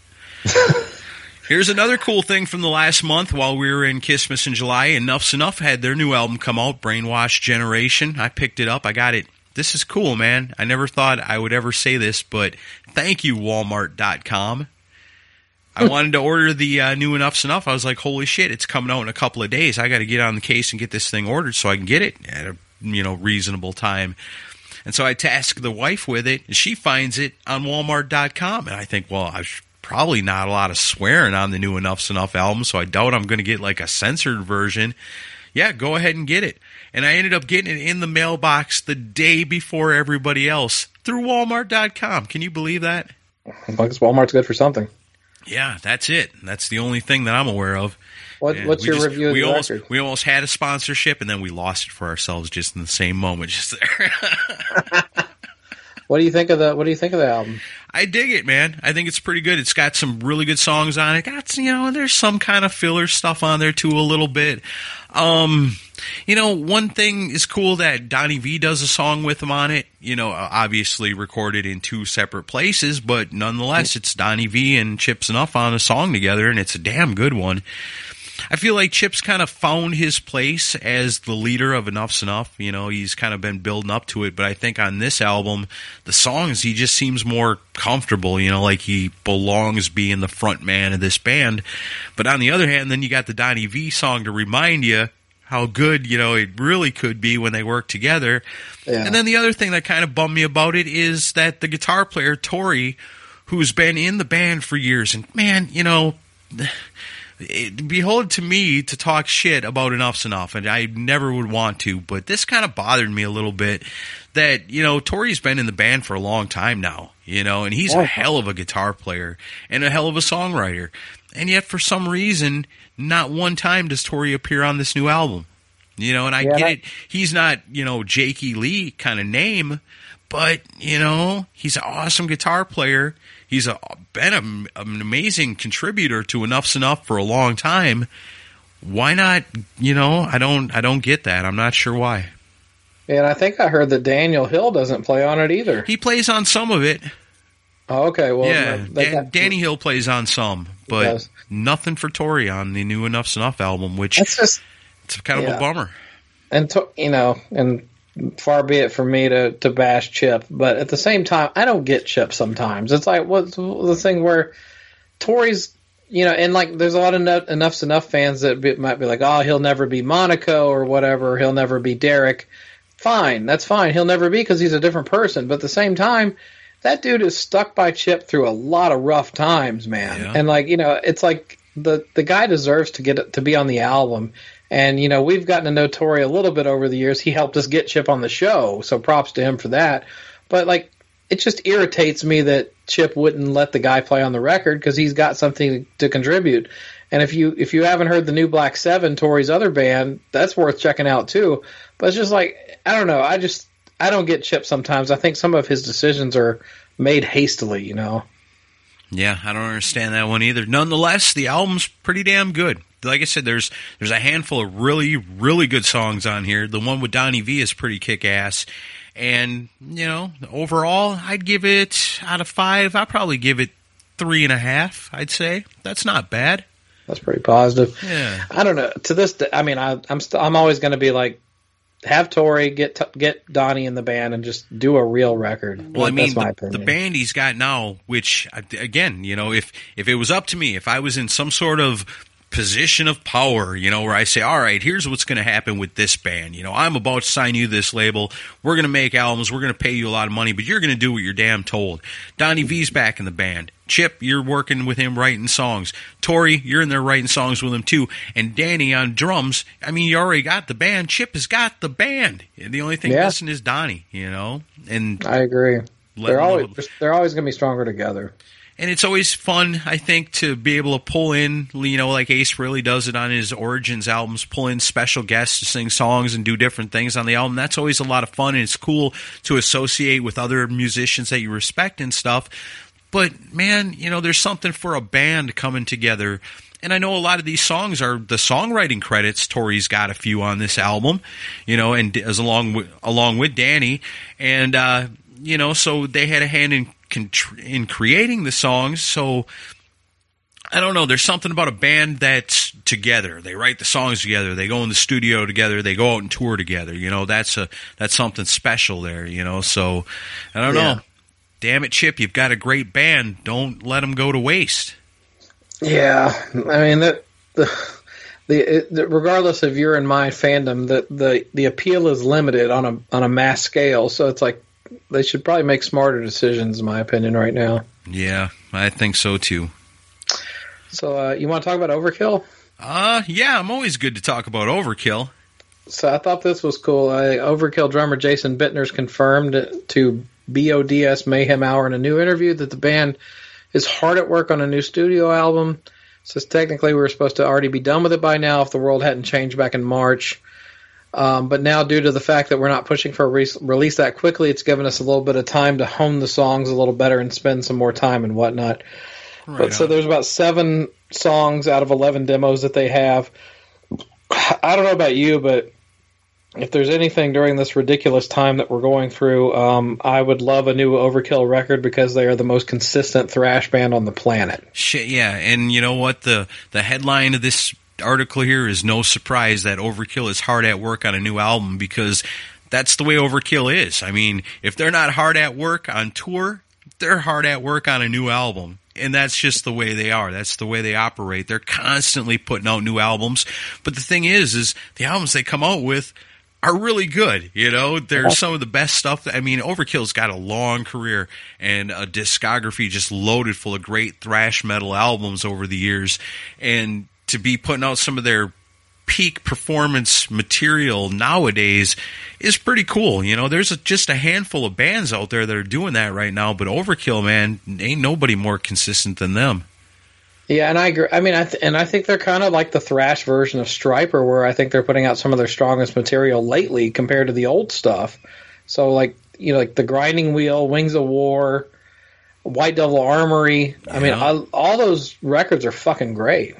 [SPEAKER 1] (laughs) Here's another cool thing from the last month while we were in Christmas in July. Enuff Z'Nuff had their new album come out, Brainwash Generation. I picked it up. I got it. This is cool, man. I never thought I would ever say this, but thank you, Walmart.com. I wanted to order the uh, new Enuff Z'Nuff. I was like, holy shit, it's coming out in a couple of days. I got to get on the case and get this thing ordered so I can get it at a you know reasonable time. And so I task the wife with it, and she finds it on Walmart.com. And I think, well, I probably not a lot of swearing on the new Enuff Z'Nuff album, so I doubt I'm going to get like a censored version. Yeah, go ahead and get it. And I ended up getting it in the mailbox the day before everybody else through Walmart.com. Can you believe that?
[SPEAKER 2] I guess Walmart's good for something.
[SPEAKER 1] Yeah, that's it. That's the only thing that I'm aware of.
[SPEAKER 2] What, what's your
[SPEAKER 1] just-
[SPEAKER 2] review of
[SPEAKER 1] we
[SPEAKER 2] the
[SPEAKER 1] almost,
[SPEAKER 2] record?
[SPEAKER 1] We almost had a sponsorship, and then we lost it for ourselves just in the same moment. (laughs) Just there.
[SPEAKER 2] What do you think of the What do you think of the album?
[SPEAKER 1] I dig it, man. I think it's pretty good. It's got some really good songs on it. Got you know, there's some kind of filler stuff on there too, a little bit. Um, you know, one thing is cool that Donnie Vie does a song with him on it. You know, uh, obviously recorded in two separate places, but nonetheless, it's Donnie Vie and Chip Z'Nuff on a song together, and it's a damn good one. I feel like Chip's kind of found his place as the leader of Enuff Z'Nuff. You know, he's kind of been building up to it, but I think on this album, the songs, he just seems more comfortable, you know, like he belongs being the front man of this band. But on the other hand, then you got the Donnie Vie song to remind you how good, you know, it really could be when they work together.
[SPEAKER 2] Yeah.
[SPEAKER 1] And then the other thing that kind of bummed me about it is that the guitar player, Tory, who's been in the band for years, and man, you know, it, behold to me to talk shit about Enuff Z'Nuff, and I never would want to, but this kind of bothered me a little bit. That you know, Tory's been in the band for a long time now, you know, and he's a hell of a guitar player and a hell of a songwriter, and yet for some reason, not one time does Tory appear on this new album. You know, and I
[SPEAKER 2] Yeah,
[SPEAKER 1] get it. He's not, you know, Jakey Lee kind of name, but you know, he's an awesome guitar player. He's a, been a, an amazing contributor to Enuff Z'Nuff for a long time. Why not? You know, I don't, I don't get that. I'm not sure why.
[SPEAKER 2] And I think I heard that Daniel Hill doesn't play on it either.
[SPEAKER 1] He plays on some of it.
[SPEAKER 2] Oh, okay. Well,
[SPEAKER 1] yeah, Dan, Danny Hill plays on some, but. Nothing for Tory on the new Enuff Z'Nuff album, which
[SPEAKER 2] That's just
[SPEAKER 1] it's kind of
[SPEAKER 2] yeah.
[SPEAKER 1] a bummer.
[SPEAKER 2] and to, you know, and far be it from me to to bash Chip, but at the same time, I don't get Chip sometimes. It's like what's the thing where Tory's, you know, and like there's a lot of no, Enuff Z'Nuff fans that be, might be like, oh, he'll never be Monaco or whatever, he'll never be Derek. Fine, that's fine. He'll never be because he's a different person. But at the same time, that dude is stuck by Chip through a lot of rough times, man.
[SPEAKER 1] Yeah.
[SPEAKER 2] And like you know, it's like the the guy deserves to get to be on the album. And you know, we've gotten to know Tory a little bit over the years. He helped us get Chip on the show, so props to him for that. But like, it just irritates me that Chip wouldn't let the guy play on the record because he's got something to contribute. And if you if you haven't heard the new Black Seven, Tory's other band, that's worth checking out too. But it's just like I don't know. I just I don't get Chip sometimes. I think some of his decisions are made hastily. You know.
[SPEAKER 1] Yeah, I don't understand that one either. Nonetheless, the album's pretty damn good. Like I said, there's there's a handful of really really good songs on here. The one with Donnie Vie is pretty kick ass, and you know overall, I'd give it out of five. I'd probably give it three and a half. I'd say that's not bad.
[SPEAKER 2] That's pretty positive.
[SPEAKER 1] Yeah,
[SPEAKER 2] I don't know. To this, day, I mean, I, I'm st- I'm always going to be like, have Tory get t- get Donnie in the band and just do a real record.
[SPEAKER 1] Well, I mean, the, the band he's got now, which again, you know, if if it was up to me, if I was in some sort of position of power, you know, where I say, all right, here's what's going to happen with this band. You know, I'm about to sign you this label. We're going to make albums. We're going to pay you a lot of money, but you're going to do what you're damn told. Donnie Vie's back in the band. Chip, you're working with him writing songs. Tory, you're in there writing songs with him too. And Danny on drums. I mean, you already got the band. Chip has got the band. The only thing
[SPEAKER 2] Yeah.
[SPEAKER 1] missing is Donnie, you know? And
[SPEAKER 2] I agree. They're always they're always going to be stronger together.
[SPEAKER 1] And it's always fun, I think, to be able to pull in, you know, like Ace really does it on his Origins albums, pull in special guests to sing songs and do different things on the album. That's always a lot of fun, and it's cool to associate with other musicians that you respect and stuff. But man, you know, there's something for a band coming together. And I know a lot of these songs are the songwriting credits. Tory's got a few on this album, you know, and as along with, along with Danny, and uh, you know, so they had a hand in in creating the songs. So I don't know. There's something about a band that's together. They write the songs together. They go in the studio together. They go out and tour together. You know, that's a that's something special there. You know, so I don't yeah. know. Damn it, Chip! You've got a great band. Don't let them go to waste.
[SPEAKER 2] Yeah, I mean that the. The, the, regardless of your and my fandom, the, the the appeal is limited on a on a mass scale. So it's like they should probably make smarter decisions, in my opinion, right now.
[SPEAKER 1] Yeah, I think so too.
[SPEAKER 2] So, uh, you want to talk about Overkill?
[SPEAKER 1] Uh, yeah, I'm always good to talk about Overkill.
[SPEAKER 2] So I thought this was cool. Uh, Overkill drummer Jason Bittner's confirmed to BODS Mayhem Hour in a new interview that the band is hard at work on a new studio album. Says technically we were supposed to already be done with it by now if the world hadn't changed back in March. Um, but now, due to the fact that we're not pushing for a re- release that quickly, it's given us a little bit of time to hone the songs a little better and spend some more time and whatnot. Right but on. so there's about seven songs out of eleven demos that they have. I don't know about you, but if there's anything during this ridiculous time that we're going through, um, I would love a new Overkill record because they are the most consistent thrash band on the planet.
[SPEAKER 1] Shit, yeah, and you know what the the headline of this article here is no surprise that Overkill is hard at work on a new album because that's the way Overkill is. I mean, if they're not hard at work on tour, they're hard at work on a new album. And that's just the way they are. That's the way they operate. They're constantly putting out new albums. But the thing is, is the albums they come out with are really good. You know, they're some of the best stuff. That, I mean, Overkill's got a long career and a discography just loaded full of great thrash metal albums over the years. And to be putting out some of their peak performance material nowadays is pretty cool. You know, there's a, just a handful of bands out there that are doing that right now, but Overkill, man, ain't nobody more consistent than them.
[SPEAKER 2] Yeah, and I agree. I mean, I th- and I think they're kind of like the thrash version of Stryper, where I think they're putting out some of their strongest material lately compared to the old stuff. So, like you know, like the Grinding Wheel, Wings of War, White Devil Armory. Yeah. I mean, I, all those records are fucking great.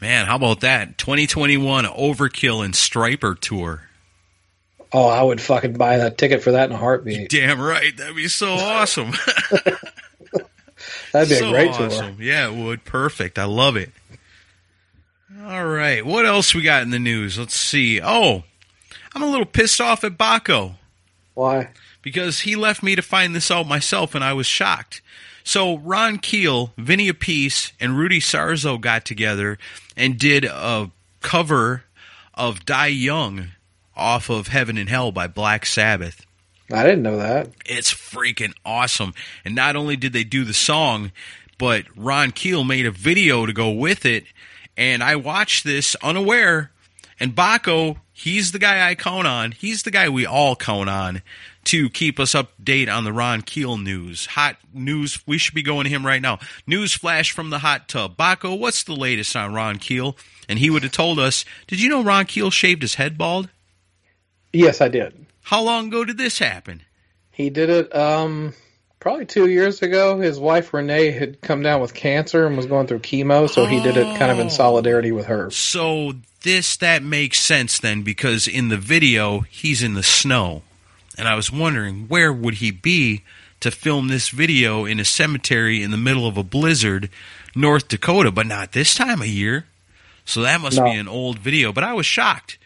[SPEAKER 1] Man, how about that? 2021 Overkill and Stryper tour.
[SPEAKER 2] Oh, I would fucking buy that ticket for that in a heartbeat. (laughs)
[SPEAKER 1] Damn right. That'd be so awesome. (laughs)
[SPEAKER 2] That'd be so a great awesome.
[SPEAKER 1] tour. Yeah, it would. Perfect. I love it. All right. What else we got in the news? Let's see. Oh, I'm a little pissed off at Baco.
[SPEAKER 2] Why?
[SPEAKER 1] Because he left me to find this out myself and I was shocked. So Ron Keel, Vinny Appice, and Rudy Sarzo got together and did a cover of Die Young off of Heaven and Hell by Black Sabbath.
[SPEAKER 2] I didn't know that.
[SPEAKER 1] It's freaking awesome. And not only did they do the song, but Ron Keel made a video to go with it. And I watched this unaware. And Baco, he's the guy I count on. He's the guy we all count on to keep us up to date on the Ron Keel news. Hot news. We should be going to him right now. News flash from the hot tub. Baco, what's the latest on Ron Keel? And he would have told us, did you know Ron Keel shaved his head bald?
[SPEAKER 2] Yes, I did.
[SPEAKER 1] How long ago did this happen?
[SPEAKER 2] He did it um, probably two years ago. His wife Renee had come down with cancer and was going through chemo, so he did it kind of in oh. solidarity with her.
[SPEAKER 1] So this that makes sense then because in the video he's in the snow and I was wondering where would he be to film this video in a cemetery in the middle of a blizzard, North Dakota, but not this time of year. So that must no. be an old video. But I was shocked.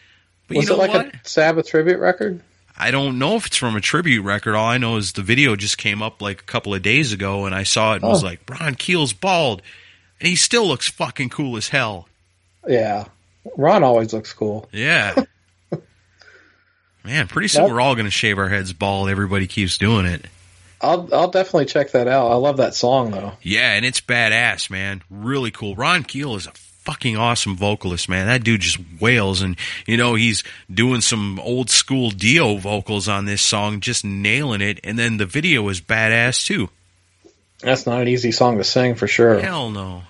[SPEAKER 1] But
[SPEAKER 2] was
[SPEAKER 1] you know
[SPEAKER 2] it like
[SPEAKER 1] what?
[SPEAKER 2] a Sabbath tribute record?
[SPEAKER 1] I don't know if it's from a tribute record. All I know is the video just came up like a couple of days ago, and I saw it and oh. was like, Ron Keel's bald, and he still looks fucking cool as hell.
[SPEAKER 2] Yeah, Ron always looks cool.
[SPEAKER 1] Yeah. (laughs) Man, pretty soon we're all going to shave our heads bald. Everybody keeps doing it.
[SPEAKER 2] I'll I'll definitely check that out. I love that song though.
[SPEAKER 1] Yeah, and it's badass, man. Really cool. Ron Keel is a fucking awesome vocalist, man. That dude just wails, and you know he's doing some old school Dio vocals on this song, just nailing it. And then the video is badass too.
[SPEAKER 2] That's not an easy song to sing for sure.
[SPEAKER 1] Hell no.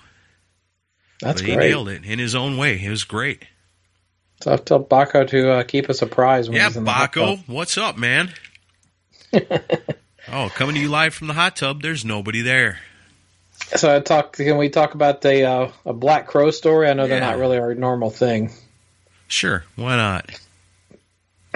[SPEAKER 2] That's
[SPEAKER 1] but he nailed it in his own way. It was great.
[SPEAKER 2] So I'll tell Baco to uh, keep us surprise. when
[SPEAKER 1] Yeah,
[SPEAKER 2] he's in
[SPEAKER 1] Baco, what's up, man? (laughs) oh, coming to you live from the hot tub. There's nobody there.
[SPEAKER 2] So I talk. Can we talk about the uh, a Black Crow story? I know they're not really our normal thing.
[SPEAKER 1] Sure, why not?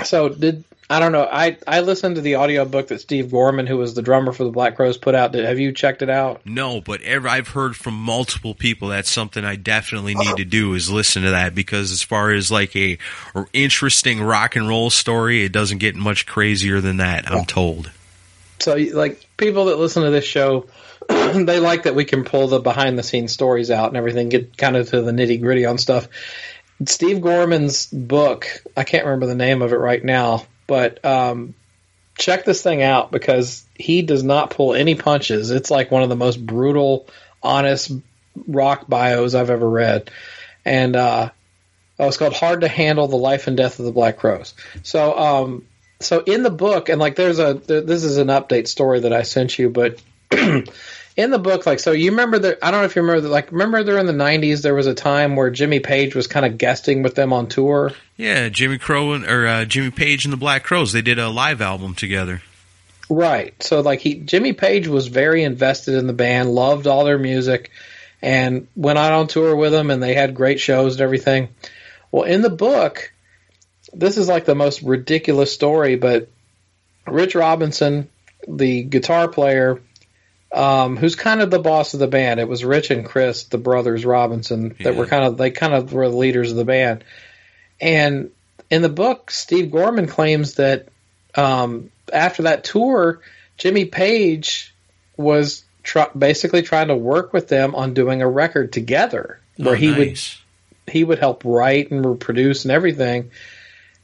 [SPEAKER 2] So did I don't know. I I listened to the audiobook that Steve Gorman, who was the drummer for the Black Crowes, put out. Did, have you checked it out?
[SPEAKER 1] No, but ever, I've heard from multiple people that's something I definitely need to do is listen to that because as far as like a or interesting rock and roll story, it doesn't get much crazier than that. I'm told.
[SPEAKER 2] So like people that listen to this show, (clears throat) they like that we can pull the behind the scenes stories out and everything, get kind of to the nitty gritty on stuff. Steve Gorman's book, I can't remember the name of it right now, but um, check this thing out because he does not pull any punches. It's like one of the most brutal, honest rock bios I've ever read, and uh, oh, it's called "Hard to Handle: The Life and Death of the Black Crowes." So, um, so in the book, and like there's a there, this is an update story that I sent you, but (clears throat) in the book, like so, you remember that I don't know if you remember that, like remember there in the '90s there was a time where Jimmy Page was kind of guesting with them on tour.
[SPEAKER 1] Yeah, Jimmy Crow and, or uh, Jimmy Page and the Black Crowes, they did a live album together.
[SPEAKER 2] Right. So like he Jimmy Page was very invested in the band, loved all their music, and went out on tour with them, and they had great shows and everything. Well, in the book, this is like the most ridiculous story, but Rich Robinson, the guitar player, um, who's kind of the boss of the band. It was Rich and Chris, the brothers Robinson, that
[SPEAKER 1] Yeah.
[SPEAKER 2] were kind of they kind of were the leaders of the band. And in the book, Steve Gorman claims that um, after that tour, Jimmy Page was tr- basically trying to work with them on doing a record together, where
[SPEAKER 1] Oh,
[SPEAKER 2] he would he would help write and produce and everything.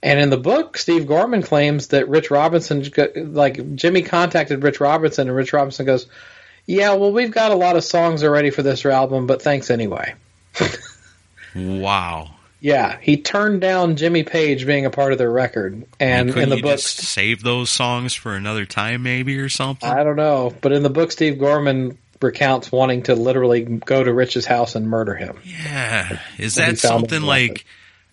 [SPEAKER 2] And in the book, Steve Gorman claims that Rich Robinson, like Jimmy contacted Rich Robinson, and Rich Robinson goes, "Yeah, well, we've got a lot of songs already for this album, but thanks anyway."
[SPEAKER 1] Wow.
[SPEAKER 2] Yeah, he turned down Jimmy Page being a part of their record, and in the book,
[SPEAKER 1] save those songs for another time, maybe or something?
[SPEAKER 2] I don't know, but in the book, Steve Gorman recounts wanting to literally go to Rich's house and murder him.
[SPEAKER 1] Yeah. Is that something like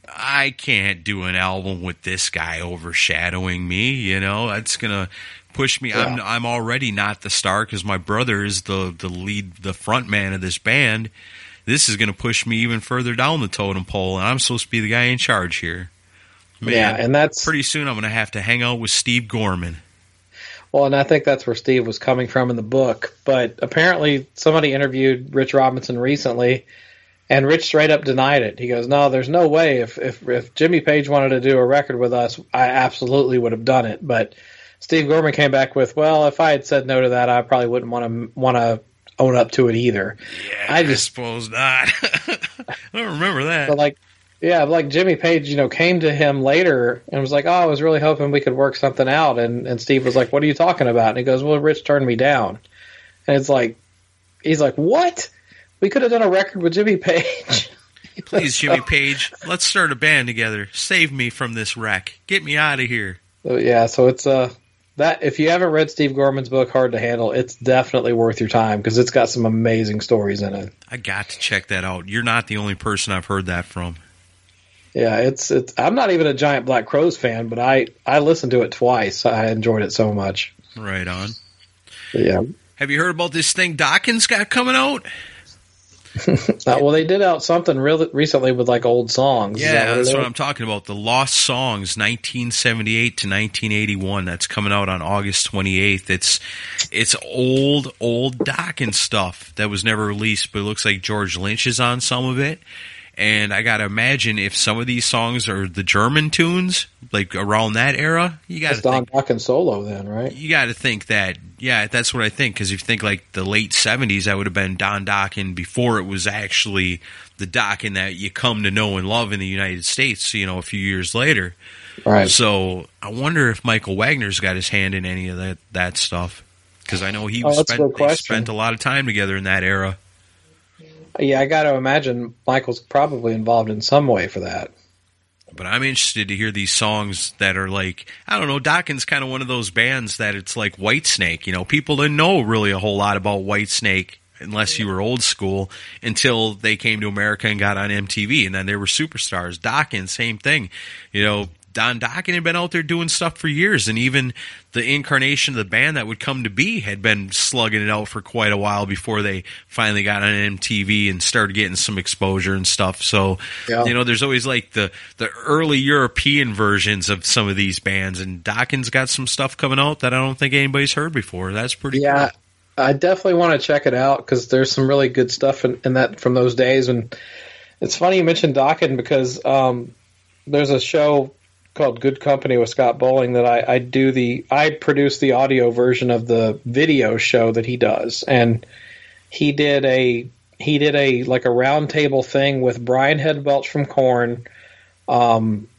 [SPEAKER 1] I can't do an album with this guy overshadowing me, you know? That's going to push me. I'm I'm already not the star cuz my brother is the the lead the front man of this band. This is going to push me even further down the totem pole and I'm supposed to be the guy in charge here. Man,
[SPEAKER 2] yeah, and that's
[SPEAKER 1] pretty soon I'm going to have to hang out with Steve Gorman.
[SPEAKER 2] Well, and I think that's where Steve was coming from in the book. But apparently, somebody interviewed Rich Robinson recently, and Rich straight up denied it. He goes, "No, there's no way. If if if Jimmy Page wanted to do a record with us, I absolutely would have done it." But Steve Gorman came back with, "Well, if I had said no to that, I probably wouldn't want to want to own up to it either."
[SPEAKER 1] Yeah,
[SPEAKER 2] I
[SPEAKER 1] I
[SPEAKER 2] just-
[SPEAKER 1] suppose not. (laughs) I don't remember that.
[SPEAKER 2] But like, yeah, like Jimmy Page, you know, came to him later and was like, "Oh, I was really hoping we could work something out." And and Steve was like, "What are you talking about?" And he goes, "Well, Rich turned me down." And it's like, he's like, "What? We could have done a record with Jimmy Page." (laughs)
[SPEAKER 1] Please, Jimmy Page, let's start a band together. Save me from this wreck. Get me out of here.
[SPEAKER 2] So, yeah, so it's uh that if you haven't read Steve Gorman's book Hard to Handle, it's definitely worth your time because it's got some amazing stories in it.
[SPEAKER 1] I got to check that out. You're not the only person I've heard that from.
[SPEAKER 2] Yeah, it's it's. I'm not even a giant Black Crowes fan, but I I listened to it twice. I enjoyed it so much.
[SPEAKER 1] Right on.
[SPEAKER 2] Yeah.
[SPEAKER 1] Have you heard about this thing Dawkins got coming out? (laughs)
[SPEAKER 2] Uh, well, they did out something really recently with like old songs. Is that
[SPEAKER 1] Yeah,
[SPEAKER 2] what
[SPEAKER 1] that's what I'm talking about. The Lost Songs, 1978 to 1981. That's coming out on August 28th. It's it's old, old Dokken's stuff that was never released, but it looks like George Lynch is on some of it. And I gotta imagine if some of these songs are the German tunes, like around that era, you gotta
[SPEAKER 2] It's Don
[SPEAKER 1] think
[SPEAKER 2] Dokken solo then, right?
[SPEAKER 1] you got to think that, yeah, that's what I think. Because if you think like the late '70s, that would have been Don Dokken before it was actually the Dokken that you come to know and love in the United States. You know, a few years later.
[SPEAKER 2] Right.
[SPEAKER 1] So I wonder if Michael Wagener's got his hand in any of that that stuff. Because I know he
[SPEAKER 2] Oh,
[SPEAKER 1] spent
[SPEAKER 2] good
[SPEAKER 1] they
[SPEAKER 2] question.
[SPEAKER 1] spent a lot of time together in that era.
[SPEAKER 2] Yeah, I got to imagine Michael's probably involved in some way for that.
[SPEAKER 1] But I'm interested to hear these songs that are like I don't know. Dokken's kind of one of those bands that it's like Whitesnake. You know, people didn't know really a whole lot about Whitesnake unless you were old school until they came to America and got on MTV, and then they were superstars. Dokken, same thing. You know, Don Dokken had been out there doing stuff for years, and even the incarnation of the band that would come to be had been slugging it out for quite a while before they finally got on MTV and started getting some exposure and stuff. So,
[SPEAKER 2] Yeah.
[SPEAKER 1] you know, there's always like the the early European versions of some of these bands, and Dokken's got some stuff coming out that I don't think anybody's heard before. That's pretty
[SPEAKER 2] Yeah,
[SPEAKER 1] cool.
[SPEAKER 2] I definitely want to check it out because there's some really good stuff in, in that from those days. And it's funny you mentioned Dokken because um, there's a show called Good Company with Scott Bowling that I, I do the I produce the audio version of the video show that he does, and he did a he did a like a roundtable thing with Brian Head Welch from Korn, um,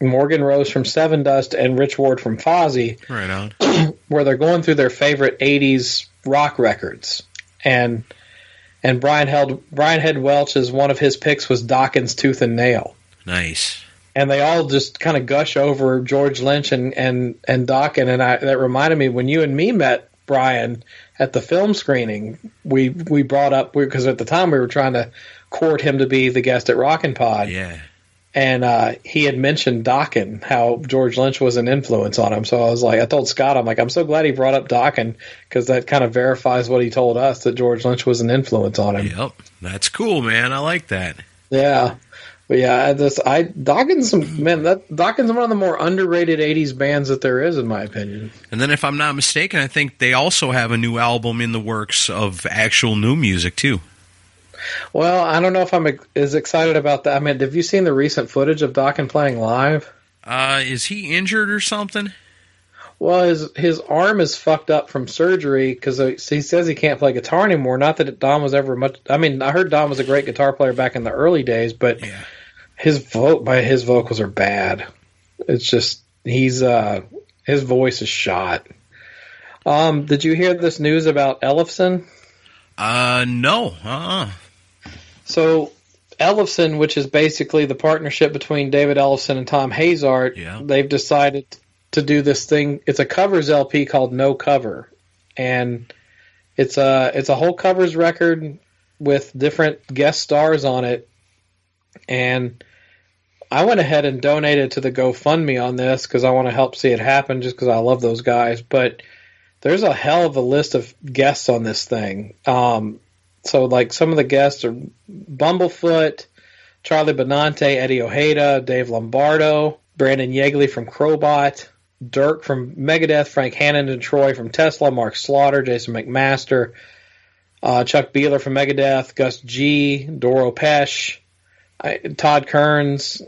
[SPEAKER 2] Morgan Rose from Sevendust, and Rich Ward from Fozzy
[SPEAKER 1] Right on. (clears throat)
[SPEAKER 2] where they're going through their favorite '80s rock records, and and Brian held Brian Head Welch's one of his picks was Dokken's Tooth and Nail,
[SPEAKER 1] Nice.
[SPEAKER 2] And they all just kind of gush over George Lynch and and and Dokken's, and I, that reminded me when you and me met Brian at the film screening, we we brought up because at the time we were trying to court him to be the guest at Rockin' Pod,
[SPEAKER 1] Yeah.
[SPEAKER 2] and uh, he had mentioned Dokken, how George Lynch was an influence on him. So I was like, I told Scott, I'm like, I'm so glad he brought up Dokken because that kind of verifies what he told us that George Lynch was an influence on him.
[SPEAKER 1] Yep. That's cool, man. I like that.
[SPEAKER 2] Yeah. But yeah, I just I Dokken's man that Dokken's one of the more underrated '80s bands that there is, in my opinion.
[SPEAKER 1] And then, if I'm not mistaken, I think they also have a new album in the works of actual new music too.
[SPEAKER 2] Well, I don't know if I'm as excited about that. I mean, have you seen the recent footage of Dokken's playing live?
[SPEAKER 1] Uh, is he injured or something?
[SPEAKER 2] Well, his his arm is fucked up from surgery because he says he can't play guitar anymore. Not that Don was ever much. I mean, I heard Don was a great guitar player back in the early days, but
[SPEAKER 1] Yeah.
[SPEAKER 2] His vote by his vocals are bad. It's just he's uh his voice is shot. Um, did you hear this news about Ellefson?
[SPEAKER 1] Uh, no. Uh.
[SPEAKER 2] So Ellefson, which is basically the partnership between David Ellefson and Thom Hazaert,
[SPEAKER 1] Yeah.
[SPEAKER 2] they've decided to do this thing. It's a covers LP called No Cover, and it's a it's a whole covers record with different guest stars on it. And I went ahead and donated to the GoFundMe on this because I want to help see it happen, just because I love those guys. But there's a hell of a list of guests on this thing. Um, so like some of the guests are Bumblefoot, Charlie Benante, Eddie Ojeda, Dave Lombardo, Brandon Yeagley from Crobot, Dirk from Megadeth, Frank Hannon and Troy from Tesla, Mark Slaughter, Jason McMaster, uh, Chuck Behler from Megadeth, Gus G, Doro Pesch, I, Todd Kerns,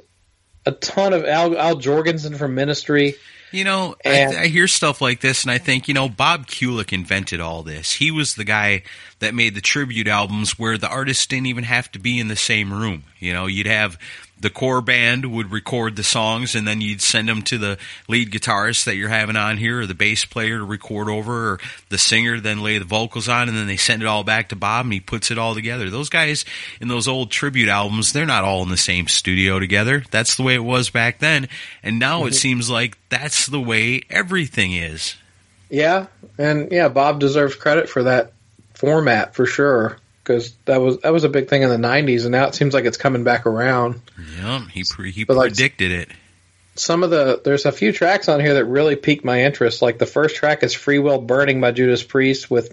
[SPEAKER 2] a ton of Al, Al Jourgensen from Ministry.
[SPEAKER 1] You know,
[SPEAKER 2] And-
[SPEAKER 1] I, I hear stuff like this, and I think, you know, Bob Kulick invented all this. He was the guy that made the tribute albums where the artists didn't even have to be in the same room. You know, you'd have the core band would record the songs, and then you'd send them to the lead guitarist that you're having on here, or the bass player to record over, or the singer then lay the vocals on, and then they send it all back to Bob, and he puts it all together. Those guys in those old tribute albums, they're not all in the same studio together. That's the way it was back then, and now it mm-hmm. seems like that's the way everything is.
[SPEAKER 2] Yeah, and yeah, Bob deserves credit for that format for sure because that was that was a big thing in the '90s, and now it seems like it's coming back around.
[SPEAKER 1] Yeah, he pre- he
[SPEAKER 2] But like-
[SPEAKER 1] predicted it.
[SPEAKER 2] Some of the there's a few tracks on here that really piqued my interest. Like the first track is "Freewheel Burning" by Judas Priest with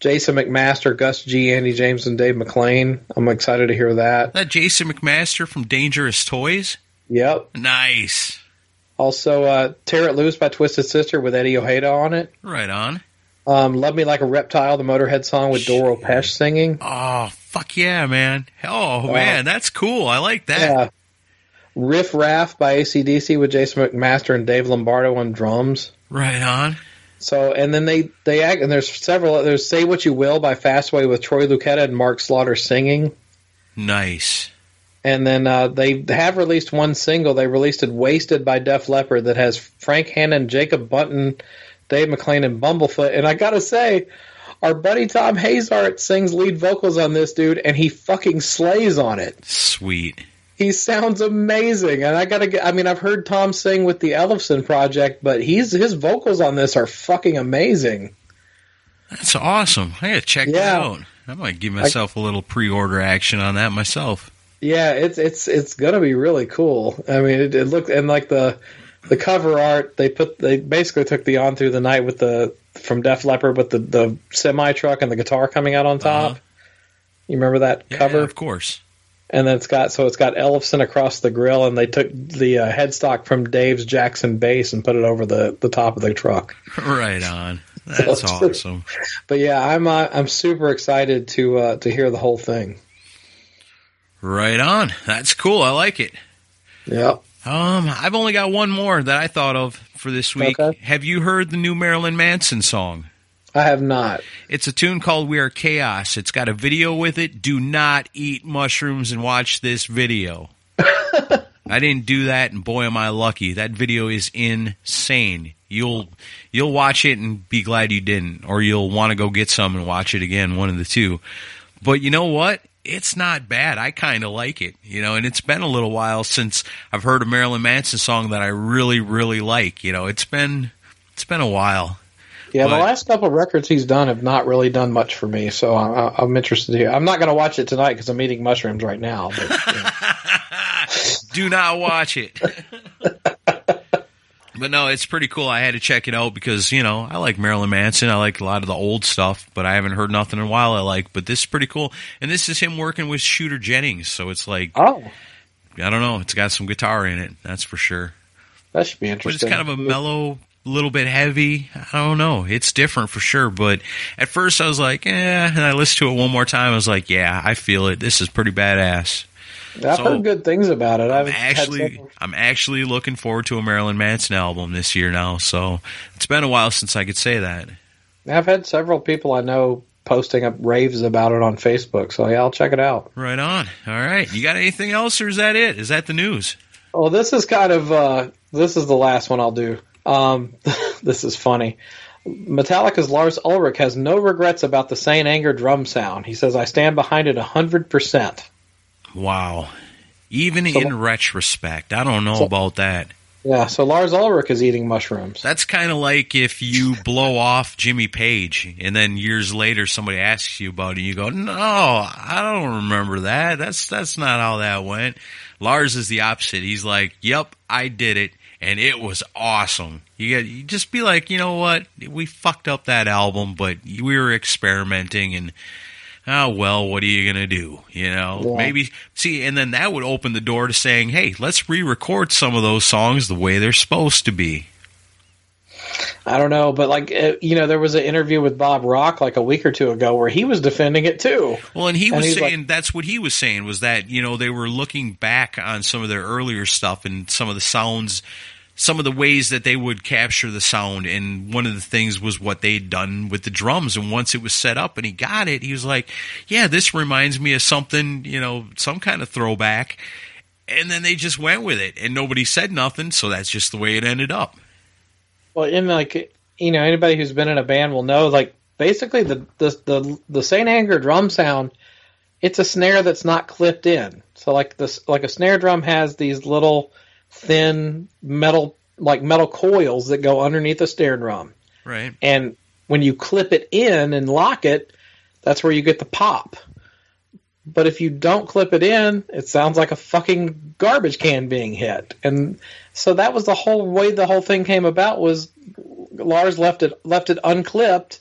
[SPEAKER 2] Jason McMaster, Gus G, Andy James, and Dave McClain. I'm excited to hear that.
[SPEAKER 1] That Jason McMaster from Dangerous Toys.
[SPEAKER 2] Yep.
[SPEAKER 1] Nice.
[SPEAKER 2] Also, uh, "Tear It Loose" by Twisted Sister with Eddie Ojeda on it.
[SPEAKER 1] Right on.
[SPEAKER 2] Um, "Love Me Like a Reptile," the Motorhead song with Doro Pesch singing.
[SPEAKER 1] Oh, fuck yeah, man. Oh, man, that's cool. I like that.
[SPEAKER 2] Yeah. Riff Raff by ACDC with Jason McMaster and Dave Lombardo on drums.
[SPEAKER 1] Right on.
[SPEAKER 2] So, and then they, they act, and there's several, there's Say What You Will by Fastway with Troy Luccketta and Mark Slaughter singing.
[SPEAKER 1] Nice.
[SPEAKER 2] And then uh, they have released one single. They released it Wasted by Def Leppard that has Frank Hannon, Jacob Bunton, Dave McClain, and Bumblefoot. And I gotta say, our buddy Thom Hazaert sings lead vocals on this dude, and he fucking slays on it.
[SPEAKER 1] Sweet.
[SPEAKER 2] he sounds amazing, and I gotta get. I mean, I've heard Tom sing with the Ellefson project, but he's his vocals on this are fucking amazing.
[SPEAKER 1] That's awesome. I gotta check that out. I might give myself a little pre-order action on that myself.
[SPEAKER 2] Yeah, it's it's it's gonna be really cool. I mean, it, it looked and like the the cover art they put they basically took the on through the night with the from Def Leppard with the the semi truck and the guitar coming out on top.
[SPEAKER 1] Uh-huh.
[SPEAKER 2] You remember that
[SPEAKER 1] Yeah,
[SPEAKER 2] cover?
[SPEAKER 1] of course.
[SPEAKER 2] And then it's got so it's got Ellefson across the grill, and they took the uh, headstock from Dave's Jackson bass and put it over the the top of the truck. (laughs)
[SPEAKER 1] Right on. That's (laughs) awesome.
[SPEAKER 2] But yeah, I'm uh, I'm super excited to uh, to hear the whole thing.
[SPEAKER 1] Right on. That's cool. I like it.
[SPEAKER 2] Yeah.
[SPEAKER 1] Um, I've only got one more that I thought of for this week.
[SPEAKER 2] Okay.
[SPEAKER 1] Have you heard the new Marilyn Manson song?
[SPEAKER 2] I have not.
[SPEAKER 1] It's a tune called We Are Chaos. It's got a video with it. Do not eat mushrooms and watch this video. (laughs) I didn't do that and boy am I lucky. That video is insane. You'll you'll watch it and be glad you didn't or you'll want to go get some and watch it again, one of the two. But you know what? It's not bad. I kind of like it, you know, and it's been a little while since I've heard a Marilyn Manson song that I really really like, you know. It's been it's been a while.
[SPEAKER 2] Yeah,
[SPEAKER 1] But-
[SPEAKER 2] the last couple of records he's done have not really done much for me, so I, I'm interested to hear. I'm not going to watch it tonight because I'm eating mushrooms right now. But, yeah. (laughs)
[SPEAKER 1] Do not watch it. (laughs) but no, it's pretty cool. I had to check it out because, you know, I like Marilyn Manson. I like a lot of the old stuff, but I haven't heard nothing in a while I like. But this is pretty cool. And this is him working with Shooter Jennings. So it's like,
[SPEAKER 2] Oh,
[SPEAKER 1] I don't know. It's got some guitar in it. That's for sure.
[SPEAKER 2] that should be interesting.
[SPEAKER 1] But it's kind of a mellow, little bit heavy. I don't know. It's different for sure. But at first I was like, eh. And I listened to it one more time. I was like, yeah, I feel it. This is pretty badass.
[SPEAKER 2] I've
[SPEAKER 1] so-
[SPEAKER 2] heard good things about it. I've
[SPEAKER 1] I'm actually I'm actually looking forward to a Marilyn Manson album this year now. So it's been a while since I could say that.
[SPEAKER 2] I've had several people I know posting up raves about it on Facebook. So yeah, I'll check it out.
[SPEAKER 1] Right on. All right. You got anything else, or is that it? Is that the news?
[SPEAKER 2] Well, this is kind of uh, this is the last one I'll do. Um, (laughs) this is funny. Metallica's Lars Ulrich has no regrets about the Saint Anger drum sound. He says, "I stand behind it hundred percent."
[SPEAKER 1] Wow. Even
[SPEAKER 2] So-
[SPEAKER 1] in retrospect, I don't know
[SPEAKER 2] So-
[SPEAKER 1] about that.
[SPEAKER 2] Yeah, so Lars Ulrich is eating mushrooms.
[SPEAKER 1] That's kind of like if you (laughs) blow off Jimmy Page and then years later somebody asks you about it, you go, "No, I don't remember that. That's that's not how that went." Lars is the opposite. He's like, "Yep, I did it." And it was awesome. You get, you just be like, you know what? We fucked up that album, but we were experimenting, and oh well, what are you gonna do? You know,
[SPEAKER 2] Yeah.
[SPEAKER 1] maybe see, and then that would open the door to saying, hey, let's re-record some of those songs the way they're supposed to be.
[SPEAKER 2] I don't know, but like uh, you know, there was an interview with Bob Rock like a week or two ago where he was defending it too.
[SPEAKER 1] Well, and he
[SPEAKER 2] And
[SPEAKER 1] was
[SPEAKER 2] like-
[SPEAKER 1] saying that's what he was saying was that you know they were looking back on some of their earlier stuff and some of the sounds, some of the ways that they would capture the sound, and one of the things was what they'd done with the drums. And once it was set up and he got it, he was like, "Yeah, this reminds me of something, you know, some kind of throwback." And then they just went with it, and nobody said nothing, so that's just the way it ended up.
[SPEAKER 2] Well, in like you know, anybody who's been in a band will know like basically the the the, the Saint Anger drum sound. It's a snare that's not clipped in. So like this, like a snare drum has these little thin metal like metal coils that go underneath a snare drum.
[SPEAKER 1] Right.
[SPEAKER 2] and when you clip it in and lock it, that's where you get the pop. But if you don't clip it in, it sounds like a fucking garbage can being hit. And so that was the whole way the whole thing came about was Lars left it left it unclipped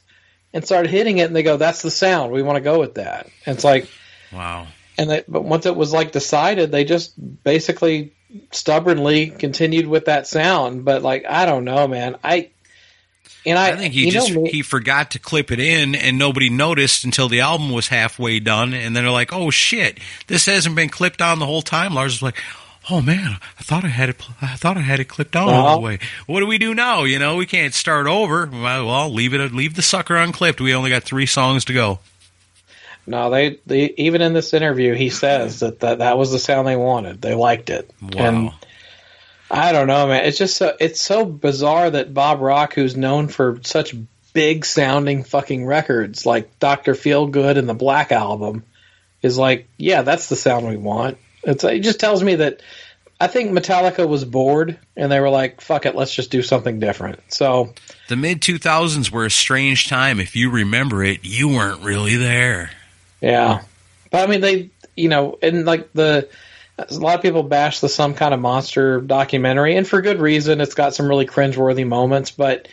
[SPEAKER 2] and started hitting it and they go, That's the sound. We want to go with that. And it's like
[SPEAKER 1] Wow.
[SPEAKER 2] and they, but once it was like decided, they just basically stubbornly continued with that sound. But like I don't know, man. I and I,
[SPEAKER 1] I think he
[SPEAKER 2] you know
[SPEAKER 1] just he forgot to clip it in, and nobody noticed until the album was halfway done, and then they're like, "Oh shit, this hasn't been clipped on the whole time." Lars was like, "Oh man, I thought I had it. I thought I had it clipped on all the uh-huh. way. What do we do now? You know, we can't start over. Well, well, leave it. Leave the sucker unclipped. We only got three songs to go.
[SPEAKER 2] No, they, they even in this interview he says that, that that was the sound they wanted. They liked it.
[SPEAKER 1] Wow.
[SPEAKER 2] And I don't know, man. It's just so it's so bizarre that Bob Rock, who's known for such big sounding fucking records like Doctor Feelgood and the Black Album, is like, yeah, that's the sound we want. It's it just tells me that I think Metallica was bored and they were like, "Fuck it, let's just do something different." So
[SPEAKER 1] the mid 2000s were a strange time. If you remember it, you weren't really there.
[SPEAKER 2] Yeah, but I mean, they, you know, and like the a lot of people bash the some kind of monster documentary, and for good reason. It's got some really cringeworthy moments, but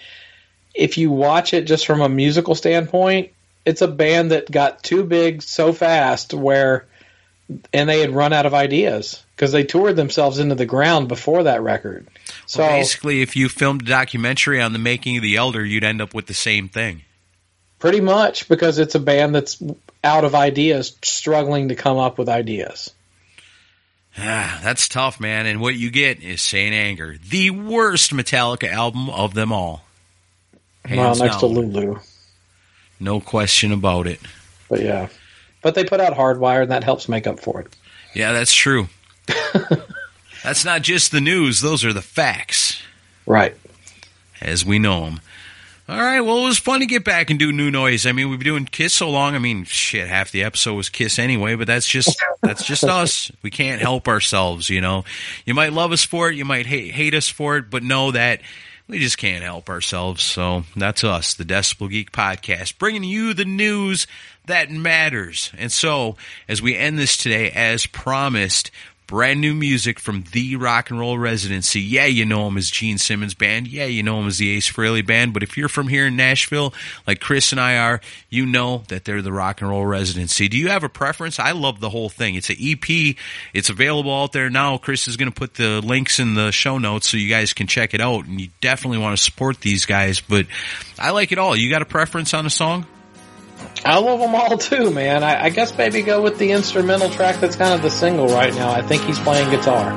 [SPEAKER 2] if you watch it just from a musical standpoint, it's a band that got too big so fast where and they had run out of ideas because they toured themselves into the ground before that record. So
[SPEAKER 1] well, basically, if you filmed a documentary on the making of the Elder, you'd end up with the same thing.
[SPEAKER 2] Pretty much because it's a band that's out of ideas, struggling to come up with ideas.
[SPEAKER 1] Ah, that's tough, man. And what you get is Saint Anger, the worst Metallica album of them all.
[SPEAKER 2] Hands well, next down. to Lulu.
[SPEAKER 1] No question about it.
[SPEAKER 2] But yeah. But they put out Hardwire, and that helps make up for it.
[SPEAKER 1] Yeah, that's true. (laughs) that's not just the news; those are the facts.
[SPEAKER 2] Right.
[SPEAKER 1] As we know them. All right. Well, it was fun to get back and do new noise. I mean, we've been doing Kiss so long. I mean, shit, half the episode was Kiss anyway. But that's just (laughs) that's just us. We can't help ourselves. You know, you might love us for it, you might hate hate us for it, but know that we just can't help ourselves. So that's us, the Decibel Geek Podcast, bringing you the news that matters. And so, as we end this today, as promised, brand new music from the Rock and Roll Residency. Yeah, you know him as Gene Simmons Band. Yeah, you know him as the Ace Frehley Band. But if you're from here in Nashville, like Chris and I are, you know that they're the Rock and Roll Residency. Do you have a preference? I love the whole thing. It's an EP. It's available out there now. Chris is going to put the links in the show notes so you guys can check it out. And you definitely want to support these guys. But I like it all. You got a preference on a song?
[SPEAKER 2] I love them all too, man. I, I, guess maybe go with the instrumental track that's kind of the single right now. I think he's playing guitar.